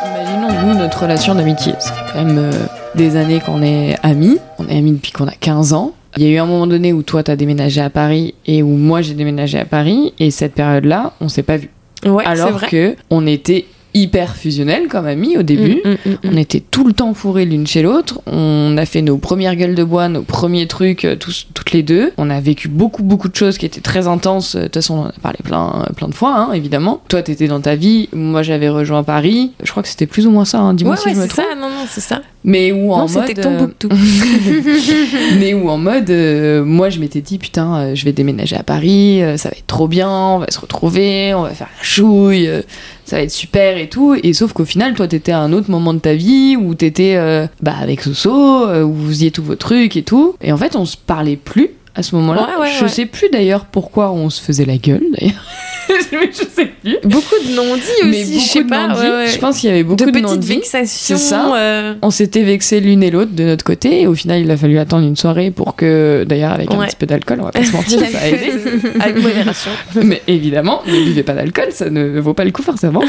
Imaginons, nous, notre relation d'amitié. C'est quand même euh, des années qu'on est amis. On est amis depuis qu'on a 15 ans. Il y a eu un moment donné où toi, t'as déménagé à Paris et où moi, j'ai déménagé à Paris. Et cette période-là, on s'est pas vu. Ouais, c'est Alors vrai. que on était hyper fusionnels comme amis au début. Mm, mm, mm, On était tout le temps fourrés l'une chez l'autre. On a fait nos premières gueules de bois, nos premiers trucs, euh, tous, toutes les deux. On a vécu beaucoup, beaucoup de choses qui étaient très intenses. De toute façon, on en a parlé plein, plein de fois, hein, évidemment. Toi, t'étais dans ta vie. Moi, j'avais rejoint Paris. Je crois que c'était plus ou moins ça. Hein. Dis-moi Ouais, si ouais, je me c'est trompe. ça, non, non, c'est ça. Mais où en non, mode. c'était euh, Tombouctou. mais où en mode, euh, moi je m'étais dit putain, euh, je vais déménager à Paris, euh, ça va être trop bien, on va se retrouver, on va faire la chouille, euh, ça va être super et tout. Et sauf qu'au final, toi t'étais à un autre moment de ta vie où t'étais euh, bah, avec Soso, euh, où vous faisiez tous vos trucs et tout. Et en fait, on se parlait plus à ce moment-là. Ouais, ouais, je ouais. sais plus d'ailleurs pourquoi on se faisait la gueule d'ailleurs. je sais plus. Beaucoup de non-dits Mais aussi, beaucoup je sais de pas. non-dits. ouais, ouais. Je pense qu'il y avait beaucoup de de, petites vexations. C'est ça. euh, On s'était vexé l'une et l'autre de notre côté et au final il a fallu attendre une soirée pour que d'ailleurs avec un petit peu d'alcool on va pas se mentir ça a aidé Avec modération. mais évidemment ne buvez pas d'alcool ça ne vaut pas le coup forcément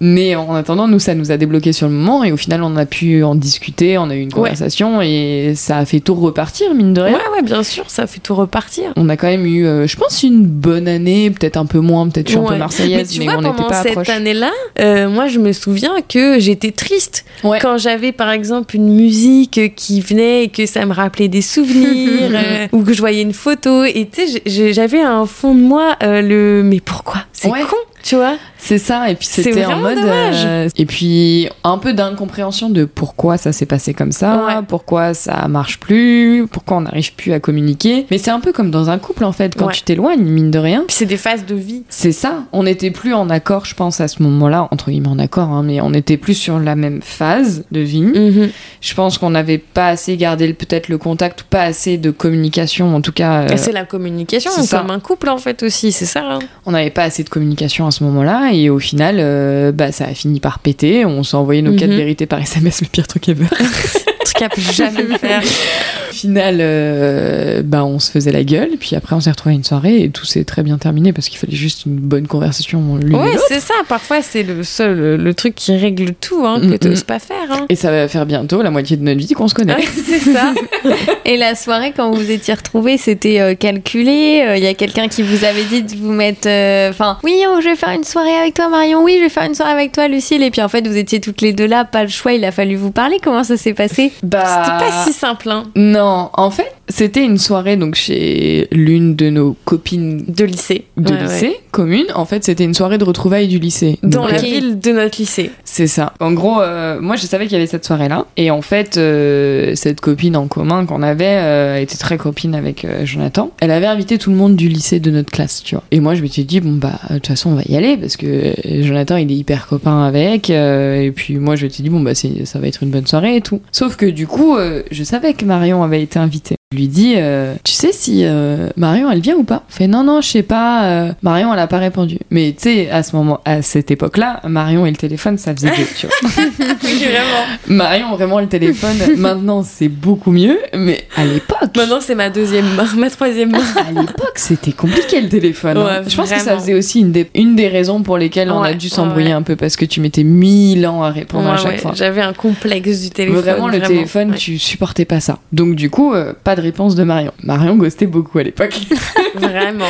mais en attendant nous ça nous a débloqué sur le moment et au final on a pu en discuter on a eu une conversation et ça a fait tout repartir mine de rien Ouais, ouais, bien sûr, ça fait tout repartir. on a quand même eu euh, je pense une bonne année peut-être un peu moins peut-être je suis un peu Ouais. marseillaise tu mais, vois, on n'était pendant pas cette année-là, euh, moi, je me souviens que j'étais triste Ouais. quand j'avais, par exemple, une musique qui venait et que ça me rappelait des souvenirs euh, ou que je voyais une photo. Et tu sais, j'avais un fond de moi le mais pourquoi? C'est Ouais. con, tu vois? C'est ça, et puis c'était en mode. euh, et puis un peu d'incompréhension de pourquoi ça s'est passé comme ça, Ouais. pourquoi ça marche plus, pourquoi on n'arrive plus à communiquer. Mais c'est un peu comme dans un couple en fait, quand Ouais. tu t'éloignes, mine de rien. Puis c'est des phases de vie. C'est ça, on n'était plus en accord, je pense, à ce moment-là, entre guillemets en accord, hein, mais on n'était plus sur la même phase de vie. Mhm. Je pense qu'on n'avait pas assez gardé peut-être le contact, ou pas assez de communication, en tout cas. euh, C'est la communication, c'est ça. comme un couple en fait aussi, c'est ça. hein. on n'avait pas assez de communication à ce moment-là et au final euh, bah, ça a fini par péter on s'est envoyé nos Mhm. quatre vérités par SMS le pire truc ever truc à plus jamais faire. au final euh, bah, on se faisait la gueule puis après on s'est retrouvé à une soirée et tout s'est très bien terminé parce qu'il fallait juste une bonne conversation l'une Ouais, c'est ça. Parfois, c'est le seul, le, le truc qui règle tout, hein, que Mhm. t'oses pas faire. Hein. et ça va faire bientôt la moitié de notre vie qu'on se connaît Ouais, c'est ça. Et la soirée, quand vous vous étiez retrouvés, c'était euh, calculé Il y a quelqu'un qui vous avait dit de vous mettre. euh, Enfin, oui, oh, je vais faire une soirée avec toi, Marion. Oui, je vais faire une soirée avec toi, Lucille. Et puis en fait, vous étiez toutes les deux là, pas le choix, il a fallu vous parler. Comment ça s'est passé? Bah C'était pas si simple, hein. non en fait c'était une soirée donc chez l'une de nos copines De lycée. de Ouais, ouais. lycée commune en fait c'était une soirée de retrouvailles du lycée Dans Donc, la euh, ville de notre lycée. C'est ça. En gros, euh, moi je savais qu'il y avait cette soirée-là. Et en fait, euh, cette copine en commun qu'on avait euh, était très copine avec Jonathan. Elle avait invité tout le monde du lycée de notre classe, tu vois. Et moi je m'étais dit, bon bah, de toute façon on va y aller parce que Jonathan il est hyper copain avec. et puis moi je m'étais dit, bon bah, ça va être une bonne soirée et tout. Sauf que du coup, euh, je savais que Marion avait été invitée. Lui dis, euh, tu sais si euh, Marion elle vient ou pas? Fait non non je sais pas. euh, Marion elle a pas répondu. Mais tu sais à ce moment, à cette époque-là, Marion et le téléphone ça faisait deux, tu vois. Oui, vraiment. Marion vraiment le téléphone maintenant c'est beaucoup mieux, mais à l'époque. Maintenant, c'est ma deuxième main, ma troisième main. À l'époque, c'était compliqué le téléphone. hein. Je pense que ça vraiment. faisait aussi une des, une des raisons pour lesquelles on a dû s'embrouiller ouais. un peu parce que tu mettais mille ans à répondre à chaque fois. J'avais un complexe du téléphone. Vraiment, le téléphone, tu supportais pas ça. Donc, du coup, pas de réponse de Marion. Marion ghostait beaucoup à l'époque. Vraiment.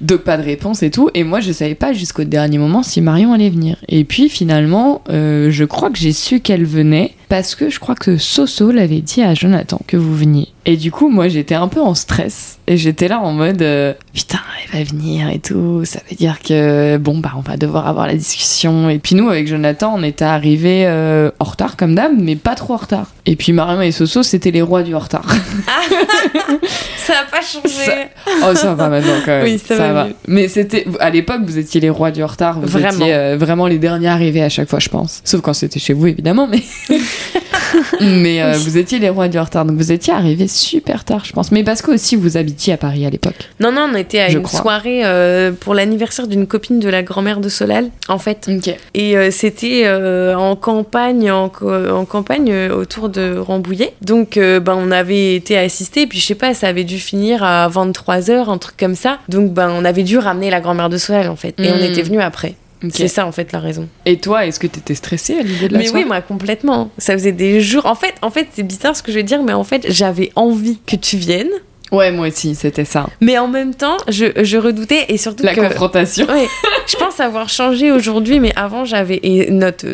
Donc, pas de réponse et tout. Et moi, je savais pas jusqu'au dernier moment si Marion allait venir. Et puis, finalement, euh, je crois que j'ai su qu'elle venait parce que je crois que Soso l'avait dit à Jonathan que vous veniez. Et du coup, moi, j'étais un peu en stress. Et j'étais là en mode euh, putain, elle va venir et tout. Ça veut dire que bon, bah, on va devoir avoir la discussion. Et puis, nous, avec Jonathan, on était arrivés euh, en retard comme d'hab, mais pas trop en retard. Et puis, Marion et Soso, c'était les rois du retard. Ça n'a pas changé. Ça- Oh, ça va maintenant quand même. Oui, ça va. Mais c'était à l'époque, vous étiez les rois du retard. Vous Vraiment. étiez euh, vraiment les derniers arrivés à chaque fois, je pense. Sauf quand c'était chez vous, évidemment. Mais mais euh, vous étiez les rois du retard. Donc vous étiez arrivés super tard, je pense. Mais parce que aussi vous habitiez à Paris à l'époque. Non, non, on était à Je une crois. soirée euh, pour l'anniversaire d'une copine de la grand-mère de Solal, en fait. Et euh, c'était en campagne, en, campagne autour de Rambouillet. Donc, ben, on avait été assistés. Puis, je sais pas, ça avait dû finir à 23h, un truc comme ça. Donc, ben, on avait dû ramener la grand-mère de Solal, en fait. Et on Mm. était venus après. C'est ça, en fait, la raison. Et toi, est-ce que t'étais stressée à l'idée de la Mais soirée oui, moi, complètement. Ça faisait des jours. En fait, en fait c'est bizarre ce que je vais dire, mais en fait, j'avais envie que tu viennes. Ouais, moi aussi, c'était ça. Mais en même temps, je, je redoutais et surtout La que. confrontation. Ouais, je pense avoir changé aujourd'hui, mais avant j'avais et notre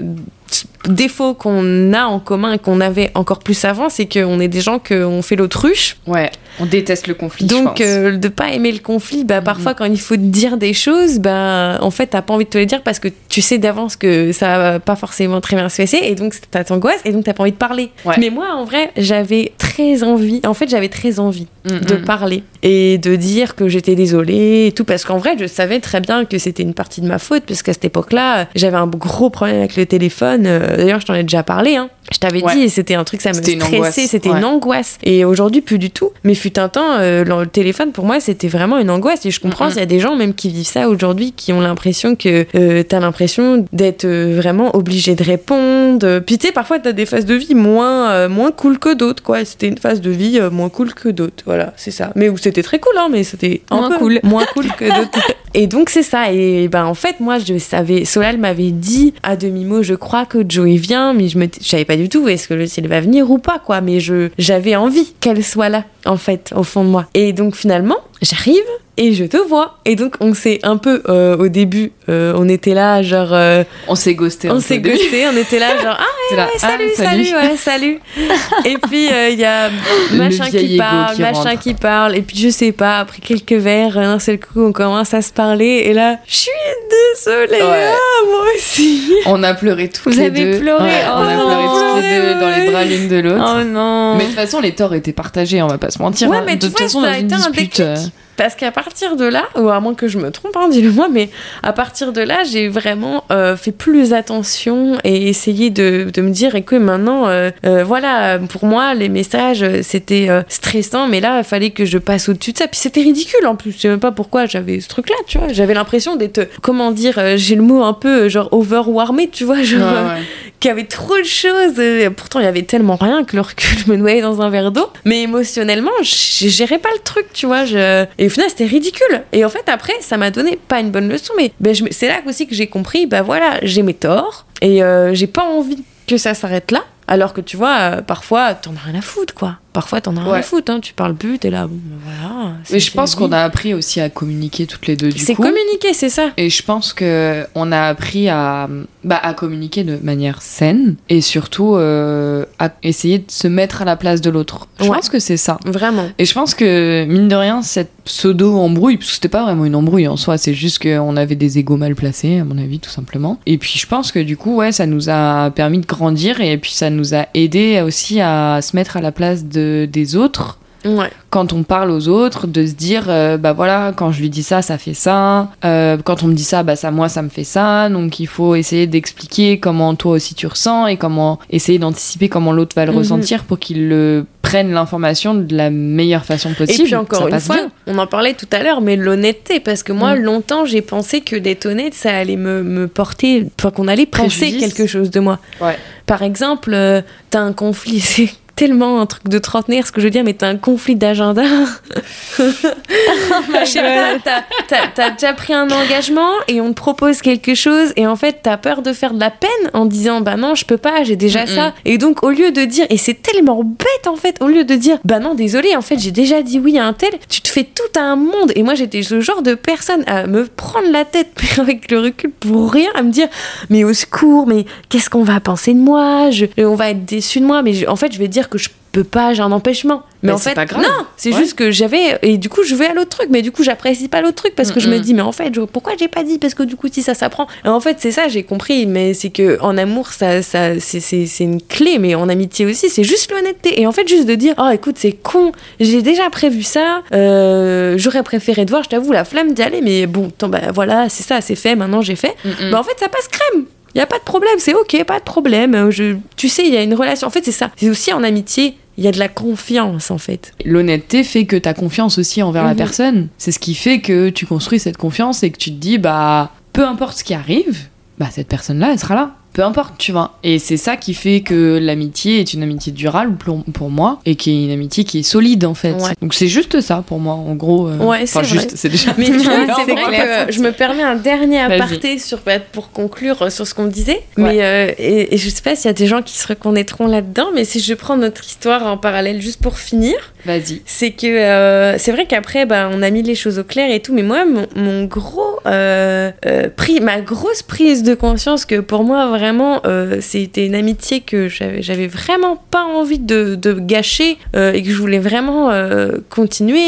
défaut qu'on a en commun et qu'on avait encore plus avant, c'est qu'on est des gens qu'on fait l'autruche. Ouais, on déteste le conflit. je Donc pense. euh, de pas aimer le conflit, bah parfois quand il faut te dire des choses, bah en fait t'as pas envie de te les dire parce que tu sais d'avance que ça va pas forcément très bien se passer et donc t'as t'angoisse et donc t'as pas envie de parler. Ouais. Mais moi en vrai j'avais très envie, en fait j'avais très envie Mm, de parler et de dire que j'étais désolée et tout parce qu'en vrai je savais très bien que c'était une partie de ma faute parce qu'à cette époque-là j'avais un gros problème avec le téléphone euh, d'ailleurs je t'en ai déjà parlé hein. je t'avais Ouais. dit et c'était un truc ça me C'était une stressait angoisse, c'était ouais. une angoisse et aujourd'hui plus du tout mais fut un temps euh, le téléphone pour moi c'était vraiment une angoisse. Et je comprends il y a des gens même qui vivent ça aujourd'hui qui ont l'impression que euh, t'as l'impression d'être euh, vraiment obligé de répondre. Puis tu sais parfois t'as des phases de vie moins moins cool que d'autres quoi. C'était une phase de vie moins cool que d'autres. Voilà c'est ça. Mais où c'était très cool hein mais c'était Moins peu cool. moins cool que d'autres. Et donc c'est ça. Et ben en fait moi je savais Solal m'avait dit à demi mot je crois que Joey vient mais je me je savais pas du tout est-ce que le ciel va venir ou pas quoi. Mais je j'avais envie qu'elle soit là en fait au fond de moi. Et donc finalement j'arrive et je te vois et donc on s'est un peu euh, au début euh, on était là genre euh, On s'est ghosté. on s'est ghosté on était là genre ah là, Ouais, ah, salut, salut, ouais, salut. et puis euh, il y a machin qui parle, qui machin rentre. qui parle, et puis je sais pas, après quelques verres, d'un seul coup, on commence à se parler, et là, je suis désolée, Ouais. ah, moi aussi. On a pleuré toutes Vous les avez deux. pleuré, Ouais, oh on a non. pleuré toutes les deux dans les bras l'une de l'autre. Oh non. Mais de toute façon, les torts étaient partagés, on va pas se mentir. Ouais, hein. mais de toute façon, ça dans a une été un dispute. déclic. Parce qu'à partir de là, ou à moins que je me trompe, hein, dis-le moi, mais à partir de là, j'ai vraiment euh, fait plus attention et essayé de, de me dire, écoute, maintenant, euh, euh, voilà, pour moi, les messages, c'était stressant, mais là, il fallait que je passe au-dessus de ça. Puis c'était ridicule en plus, je sais même pas pourquoi j'avais ce truc-là, tu vois. J'avais l'impression d'être, comment dire, j'ai le mot un peu genre overwarmé, tu vois, genre, ouais. qu'il y avait trop de choses. Pourtant, il y avait tellement rien que le recul me noyait dans un verre d'eau. Mais émotionnellement, je gérais pas le truc, tu vois. Je... Et au final, c'était ridicule. Et en fait, après, ça m'a donné pas une bonne leçon, mais ben, c'est là aussi que j'ai compris, bah voilà, j'ai mes torts et euh, j'ai pas envie que ça s'arrête là. Alors que tu vois, euh, parfois, t'en as rien à foutre, quoi. Parfois, t'en as rien à foutre, hein. Tu parles plus, t'es là, bon, ben voilà. Mais c'est- je pense c'est qu'on a appris aussi à communiquer toutes les deux du C'est coup. communiquer, c'est ça. Et je pense que on a appris à, bah, à communiquer de manière saine et surtout euh, à essayer de se mettre à la place de l'autre. Je Ouais. pense que c'est ça. Vraiment. Et je pense que, mine de rien, cette pseudo-embrouille, parce que c'était pas vraiment une embrouille en soi, c'est juste qu'on avait des égos mal placés, à mon avis, tout simplement. Et puis je pense que du coup, ouais, ça nous a permis de grandir et puis ça nous a aidé aussi à se mettre à la place de, des autres Ouais. quand on parle aux autres, de se dire, euh, bah voilà, quand je lui dis ça, ça fait ça. Euh, quand on me dit ça, bah ça, moi, ça me fait ça. Donc il faut essayer d'expliquer comment toi aussi tu ressens et comment essayer d'anticiper comment l'autre va le Mhm. ressentir pour qu'il le prenne l'information de la meilleure façon possible. Et puis encore une fois, bien. on en parlait tout à l'heure, mais l'honnêteté, parce que moi, Mm. longtemps, j'ai pensé que d'être honnête, ça allait me, me porter, enfin qu'on allait penser Préjudice. quelque chose de moi. Ouais. Par exemple, euh, t'as un conflit, c'est tellement un truc de trentenaire, ce que je veux dire, mais t'as un conflit d'agenda. Je sais pas, t'as- t'as- t'as déjà pris un engagement et on te propose quelque chose et en fait t'as peur de faire de la peine en disant bah non je peux pas j'ai déjà Mm-mm. ça et donc au lieu de dire et c'est tellement bête en fait au lieu de dire bah non désolé en fait j'ai déjà dit oui à un tel tu te fais tout un monde et moi j'étais ce genre de personne à me prendre la tête avec le recul pour rien à me dire mais au secours mais qu'est-ce qu'on va penser de moi? Je, on va être déçu de moi mais je- en fait je vais dire que je peux pas j'ai un empêchement. Mais Mais en c'est fait pas grave. non c'est Ouais. juste que j'avais et du coup je vais à l'autre truc mais du coup j'apprécie pas l'autre truc parce que je me dis mais en fait je- pourquoi j'ai pas dit? Parce que du coup si ça s'apprend. En fait c'est ça j'ai compris mais c'est que en amour ça ça c'est c'est c'est une clé mais en amitié aussi c'est juste l'honnêteté. Et en fait juste de dire oh écoute c'est con j'ai déjà prévu ça euh, j'aurais préféré te voir je t'avoue la flemme d'y aller mais bon tant, bah, voilà c'est ça c'est fait maintenant j'ai fait. Mm-mm. bah en fait ça passe crème il y a pas de problème c'est ok pas de problème Euh, je tu sais il y a une relation en fait c'est ça c'est aussi en amitié il y a de la confiance en fait L'honnêteté fait que tu as confiance aussi envers la Mhm. personne. C'est ce qui fait que tu construis cette confiance et que tu te dis, bah, peu importe ce qui arrive, bah, cette personne-là, elle sera là. Peu importe, tu vois. Et c'est ça qui fait que l'amitié est une amitié durable pour, pour moi et qui est une amitié qui est solide en fait. Ouais. Donc c'est juste ça pour moi, en gros. euh, Ouais, c'est enfin, juste, c'est déjà. Mais tu vois, Mais c'est vrai que je me permets un dernier aparté sur, bah, pour conclure euh, sur ce qu'on disait. Ouais. Mais, euh, et, et je sais pas s'il y a des gens qui se reconnaîtront là-dedans, mais si je prends notre histoire en parallèle juste pour finir, Vas-y. c'est que euh, c'est vrai qu'après bah, on a mis les choses au clair et tout mais moi mon, mon gros euh, euh, pri- ma grosse prise de conscience que pour moi vraiment euh, c'était une amitié que j'avais j'avais vraiment pas envie de, de gâcher euh, et que je voulais vraiment euh, continuer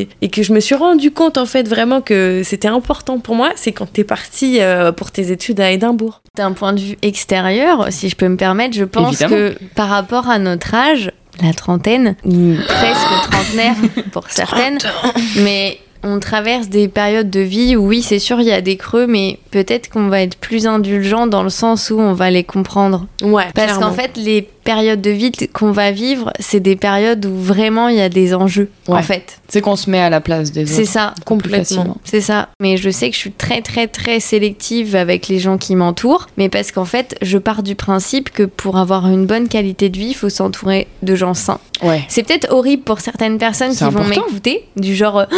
et, et que je me suis rendu compte en fait vraiment que c'était important pour moi c'est quand t'es parti euh, pour tes études à Édimbourg D'un point de vue extérieur, si je peux me permettre, je pense Évidemment. que par rapport à notre âge, la trentaine, ou presque trentenaire pour certaines, mais on traverse des périodes de vie où oui, c'est sûr, il y a des creux, mais peut-être qu'on va être plus indulgent dans le sens où on va les comprendre. ouais Parce qu'en fait, les périodes de vie qu'on va vivre, c'est des périodes où vraiment il y a des enjeux, en fait. C'est qu'on se met à la place des C'est autres. ça. plus complètement. C'est ça. Mais je sais que je suis très très très sélective avec les gens qui m'entourent. Mais parce qu'en fait, je pars du principe que pour avoir une bonne qualité de vie, il faut s'entourer de gens sains. Ouais. C'est peut-être horrible pour certaines personnes qui C'est vont important. m'écouter, du genre Ah,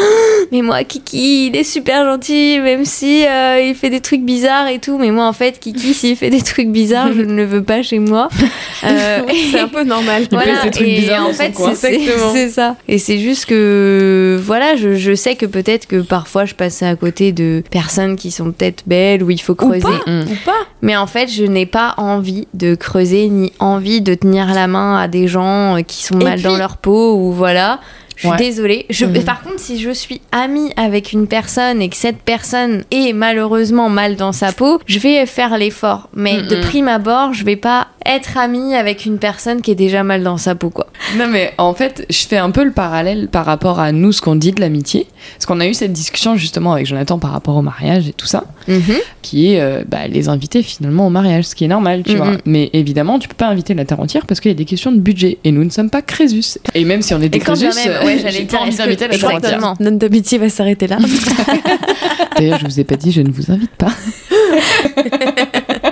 mais moi Kiki, il est super gentil, même si euh, il fait des trucs bizarres et tout. Mais moi en fait, Kiki, s'il fait des trucs bizarres, je ne le veux pas chez moi. Euh, c'est un peu normal Il fait ses trucs et bizarres en fait, c'est- ça. Et c'est juste que, voilà, je, je sais que peut-être que parfois je passais à côté de personnes qui sont peut-être belles ou il faut creuser. pas. Ou pas Mais en fait, je n'ai pas envie de creuser ni envie de tenir la main à des gens euh, qui sont Et mal puis- dans leur peau ou voilà. Je suis Ouais. désolée. Je, Mhm. Par contre, si je suis amie avec une personne et que cette personne est malheureusement mal dans sa peau, je vais faire l'effort. Mais de Mhm. prime abord, je vais pas être amie avec une personne qui est déjà mal dans sa peau, quoi. Non mais en fait, je fais un peu le parallèle par rapport à nous, ce qu'on dit de l'amitié. Parce qu'on a eu cette discussion justement avec Jonathan par rapport au mariage et tout ça, qui est euh, bah, les inviter finalement au mariage, ce qui est normal, tu Mhm. vois. Mais évidemment, tu peux pas inviter la terre entière parce qu'il y a des questions de budget. Et nous ne sommes pas Crésus. Et même si on Et quand Crésus, ouais, j'allais dire, pas envie d'inviter la. Exactement. Notre amitié va s'arrêter là. D'ailleurs, je vous ai pas dit, je ne vous invite pas.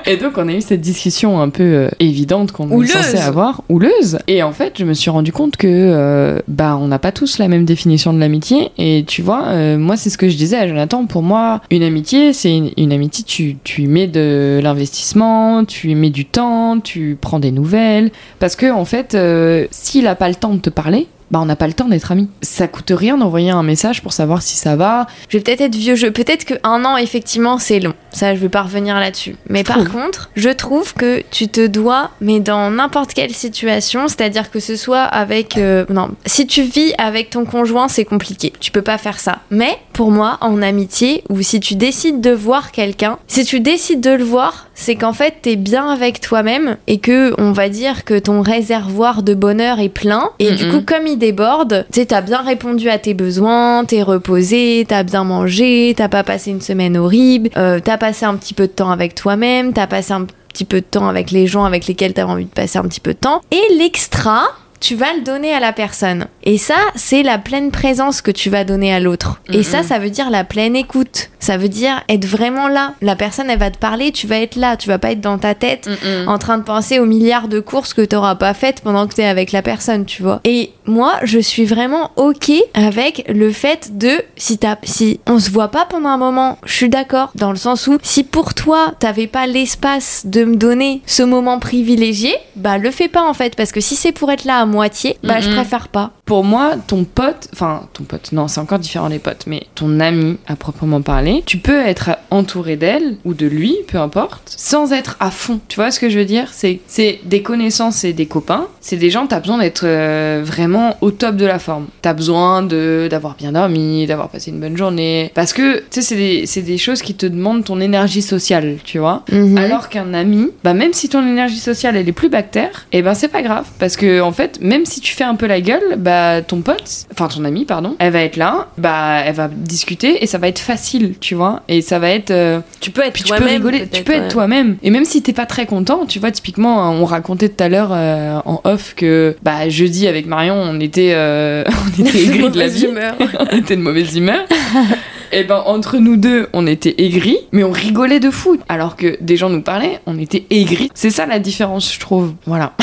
et donc, on a eu cette discussion un peu euh, évidente qu'on est Houleuse. censé avoir, houleuse. Et en fait, je me suis rendu compte que, euh, bah, on n'a pas tous la même définition de l'amitié. Et tu vois, euh, moi, c'est ce que je disais à Jonathan. Pour moi, une amitié, c'est une, une amitié, tu, tu y mets de l'investissement, tu y mets du temps, tu prends des nouvelles. Parce que, en fait, euh, s'il a pas le temps de te parler, bah, on n'a pas le temps d'être amis. Ça coûte rien d'envoyer un message pour savoir si ça va, Je vais peut-être être vieux jeu. Peut-être que un an, effectivement, c'est long. Ça, je vais pas revenir là-dessus. Mais par trouve. contre, je trouve que tu te dois, mais dans n'importe quelle situation, c'est-à-dire que ce soit avec. euh, non, si tu vis avec ton conjoint, c'est compliqué. Tu peux pas faire ça. Mais pour moi, en amitié, ou si tu décides de voir quelqu'un, si tu décides de le voir, c'est qu'en fait, t'es bien avec toi-même et que, on va dire que ton réservoir de bonheur est plein. Et du coup, comme il déborde, tu sais, t'as bien répondu à tes besoins, t'es reposé, t'as bien mangé, t'as pas passé une semaine horrible, euh, t'as passé un petit peu de temps avec toi-même, t'as passé un petit peu de temps avec les gens avec lesquels t'avais envie de passer un petit peu de temps. Et l'extra, tu vas le donner à la personne. Et ça, c'est la pleine présence que tu vas donner à l'autre. Et Mhm. ça, ça veut dire la pleine écoute. Ça veut dire être vraiment là. La personne, elle va te parler, tu vas être là. Tu vas pas être dans ta tête en train de penser aux milliards de courses que t'auras pas faites pendant que t'es avec la personne, tu vois. Et moi, je suis vraiment ok avec le fait de si t'as, si on se voit pas pendant un moment, je suis d'accord dans le sens où si pour toi t'avais pas l'espace de me donner ce moment privilégié, bah le fais pas en fait parce que si c'est pour être là à moitié, bah je Mhm. préfère pas. Pour moi, ton pote, enfin ton pote, non, c'est encore différent les potes, mais ton ami à proprement parler, tu peux être entouré d'elle ou de lui, peu importe, sans être à fond. Tu vois ce que je veux dire? C'est c'est des connaissances et des copains. C'est des gens, t'as besoin d'être euh, vraiment au top de la forme. T'as besoin de d'avoir bien dormi, d'avoir passé une bonne journée, parce que tu sais, c'est des, c'est des choses qui te demandent ton énergie sociale, tu vois? Mhm. Alors qu'un ami, bah même si ton énergie sociale elle est plus bactère, et ben c'est pas grave parce que en fait même si tu fais un peu la gueule, bah ton pote, enfin ton ami pardon, elle va être là, bah elle va discuter et ça va être facile, tu vois, et ça va être euh, Tu peux être puis tu peux toi-même. rigoler, tu peux être ouais. toi-même. Et même si t'es pas très content, tu vois, typiquement, on racontait tout à l'heure euh, en off que bah jeudi avec Marion, on était, euh, on était aigris de la vie, humeur. on était de mauvaise humeur. Et ben entre nous deux, on était aigris, mais on rigolait de fou. Alors que des gens nous parlaient, on était aigris. C'est ça la différence, je trouve. Voilà.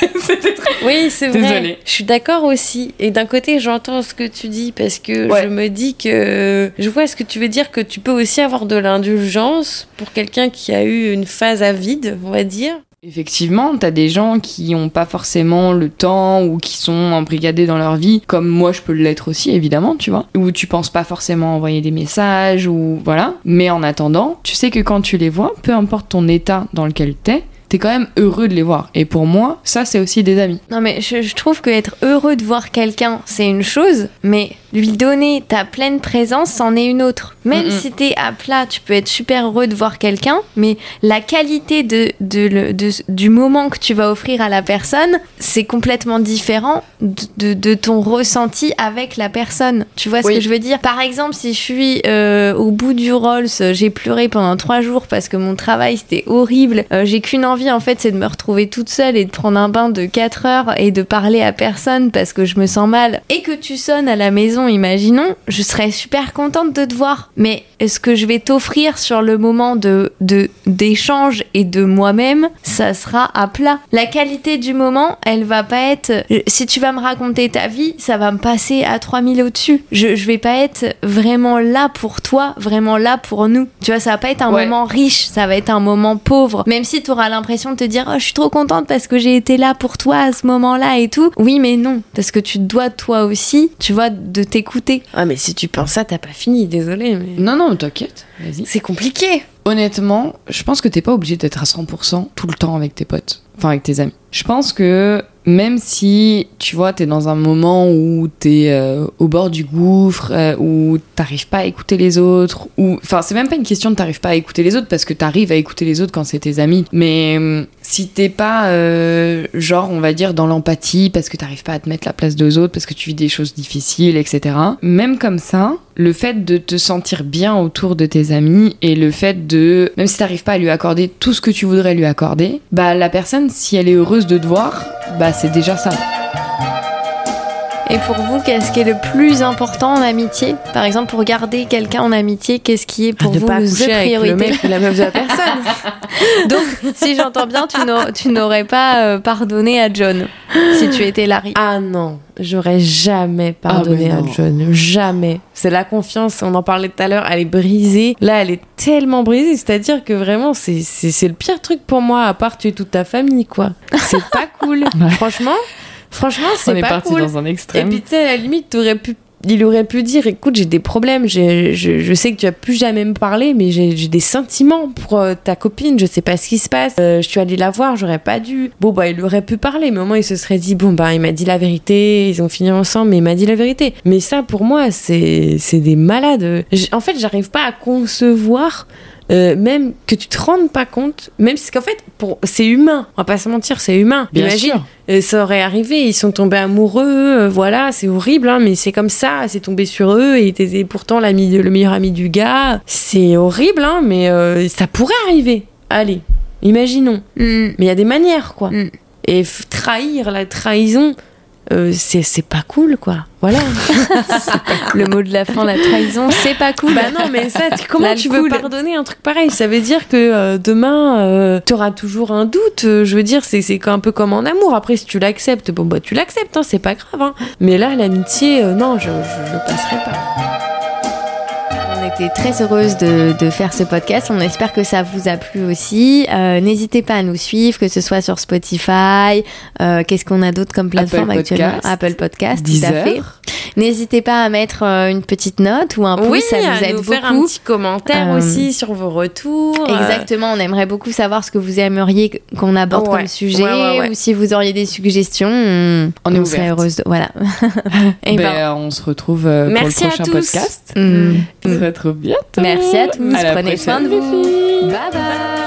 C'était très. Oui, c'est vrai. Désolée. Je suis d'accord aussi. Et d'un côté, j'entends ce que tu dis parce que Ouais. je me dis que je vois ce que tu veux dire que tu peux aussi avoir de l'indulgence pour quelqu'un qui a eu une phase à vide, on va dire. Effectivement, t'as des gens qui ont pas forcément le temps ou qui sont embrigadés dans leur vie, comme moi je peux l'être aussi évidemment, tu vois, où tu penses pas forcément envoyer des messages ou voilà. Mais en attendant, tu sais que quand tu les vois, peu importe ton état dans lequel t'es, quand même heureux de les voir. Et pour moi, ça c'est aussi des amis. Non mais je, je trouve que être heureux de voir quelqu'un, c'est une chose, mais lui donner ta pleine présence, c'en est une autre. Même Mm-mm. si t'es à plat, tu peux être super heureux de voir quelqu'un, mais la qualité de, de, le- de- du moment que tu vas offrir à la personne, c'est complètement différent de, ton ressenti avec la personne. Tu vois ce que je veux dire? Par exemple, si je suis euh, au bout du Rolls, j'ai pleuré pendant trois jours parce que mon travail c'était horrible, euh, j'ai qu'une envie en fait, c'est de me retrouver toute seule et de prendre un bain de 4 heures et de parler à personne parce que je me sens mal, et que tu sonnes à la maison, imaginons, je serais super contente de te voir. Mais ce que je vais t'offrir sur le moment de de- d'échange et de moi-même, ça sera à plat. La qualité du moment, elle va pas être. Si tu vas me raconter ta vie, ça va me passer à 3000 au-dessus. Je, je vais pas être vraiment là pour toi, vraiment là pour nous. Tu vois, ça va pas être un Ouais. moment riche, ça va être un moment pauvre. Même si tu auras l'impression de te dire, oh, je suis trop contente parce que j'ai été là pour toi à ce moment-là et tout. Oui, mais non, parce que tu dois toi aussi, tu vois, de t'écouter. Ah, mais si tu penses ça, t'as pas fini, désolé, mais. Non, non, t'inquiète, vas-y. C'est compliqué. Honnêtement, je pense que t'es pas obligé d'être à 100% tout le temps avec tes potes, enfin avec tes amis. Je pense que même si, tu vois, t'es dans un moment où t'es euh, au bord du gouffre, euh, où t'arrives pas à écouter les autres, ou... Enfin, c'est même pas une question de t'arrives pas à écouter les autres, parce que t'arrives à écouter les autres quand c'est tes amis. Mais hum, si t'es pas, euh, genre, on va dire, dans l'empathie, parce que t'arrives pas à te mettre la place des autres, parce que tu vis des choses difficiles, etc. Même comme ça, le fait de te sentir bien autour de tes amis et le fait de, même si t'arrives pas à lui accorder tout ce que tu voudrais lui accorder, bah la personne, si elle est heureuse de te voir, bah c'est déjà ça. Et pour vous, qu'est-ce qui est le plus important en amitié? Par exemple, pour garder quelqu'un en amitié, qu'est-ce qui est pour de vous pas the coucher avec le priorité? mec ou la meuf de la personne. Donc, si j'entends bien, tu n'aurais- pas euh, pardonné à John si tu étais Larry. Ah non, j'aurais jamais pardonné Ah, à mais non. John. Jamais. C'est la confiance, on en parlait tout à l'heure, elle est brisée. Là, elle est tellement brisée, c'est-à-dire que vraiment, c'est le pire truc pour moi, à part tuer toute ta famille, quoi. C'est pas cool. Ouais. Franchement, franchement, On c'est est pas parti cool. dans un Et extrême. puis, tu sais, à la limite, pu. Il aurait pu dire écoute, j'ai des problèmes, j'ai- je, je sais que tu vas plus jamais me parler, mais j'ai des sentiments pour euh, ta copine, je sais pas ce qui se passe, euh, je suis allée la voir, j'aurais pas dû. Bon, bah, il aurait pu parler, mais au moins il se serait dit bon, bah, il m'a dit la vérité, ils ont fini ensemble, mais il m'a dit la vérité. Mais ça, pour moi, c'est c'est des malades. En fait, j'arrive pas à concevoir. Euh, même que tu te rendes pas compte, même si qu'en fait, pour c'est humain, on va pas se mentir, c'est humain. Bien Imagine, sûr. euh, ça aurait arrivé, ils sont tombés amoureux, euh, voilà, c'est horrible, hein, mais c'est comme ça, c'est tombé sur eux, et t'étais pourtant l'ami, de- le meilleur ami du gars. C'est horrible, hein, mais ça pourrait arriver. Allez, imaginons. Hmm. Mais il y a des manières, quoi. Mm. Et trahir, la trahison, euh, c'est pas cool, quoi. Voilà. Le mot de la fin, la trahison, c'est pas cool. bah non, mais ça, tu- comment tu veux pardonner un truc pareil? Ça veut dire que euh, demain, euh, t'auras toujours un doute. Euh, Je veux dire, c'est c'est un peu comme en amour. Après, si tu l'acceptes, bon, bah tu l'acceptes, hein, c'est pas grave. hein. Mais là, l'amitié, euh, non, je, je, je passerai pas. On était très heureuse de, de faire ce podcast. On espère que ça vous a plu aussi. Euh, N'hésitez pas à nous suivre, que ce soit sur Spotify. euh, Qu'est-ce qu'on a d'autre comme plateforme Apple actuellement Podcast, Apple Podcast, tout Deezer. à fait. N'hésitez pas à mettre euh, une petite note ou un pouce, oui, ça nous à aide nous beaucoup. faire un petit commentaire Euh, aussi sur vos retours. Exactement, on aimerait beaucoup savoir ce que vous aimeriez qu'on aborde Ouais. comme sujet Ouais, ouais, ouais. ou si vous auriez des suggestions. On, On est serait heureuse de... Voilà. Et Ben, ben, on se retrouve euh, pour le prochain podcast. mm, On se retrouve bientôt. merci à tous. À Prenez soin de vous. Bye bye.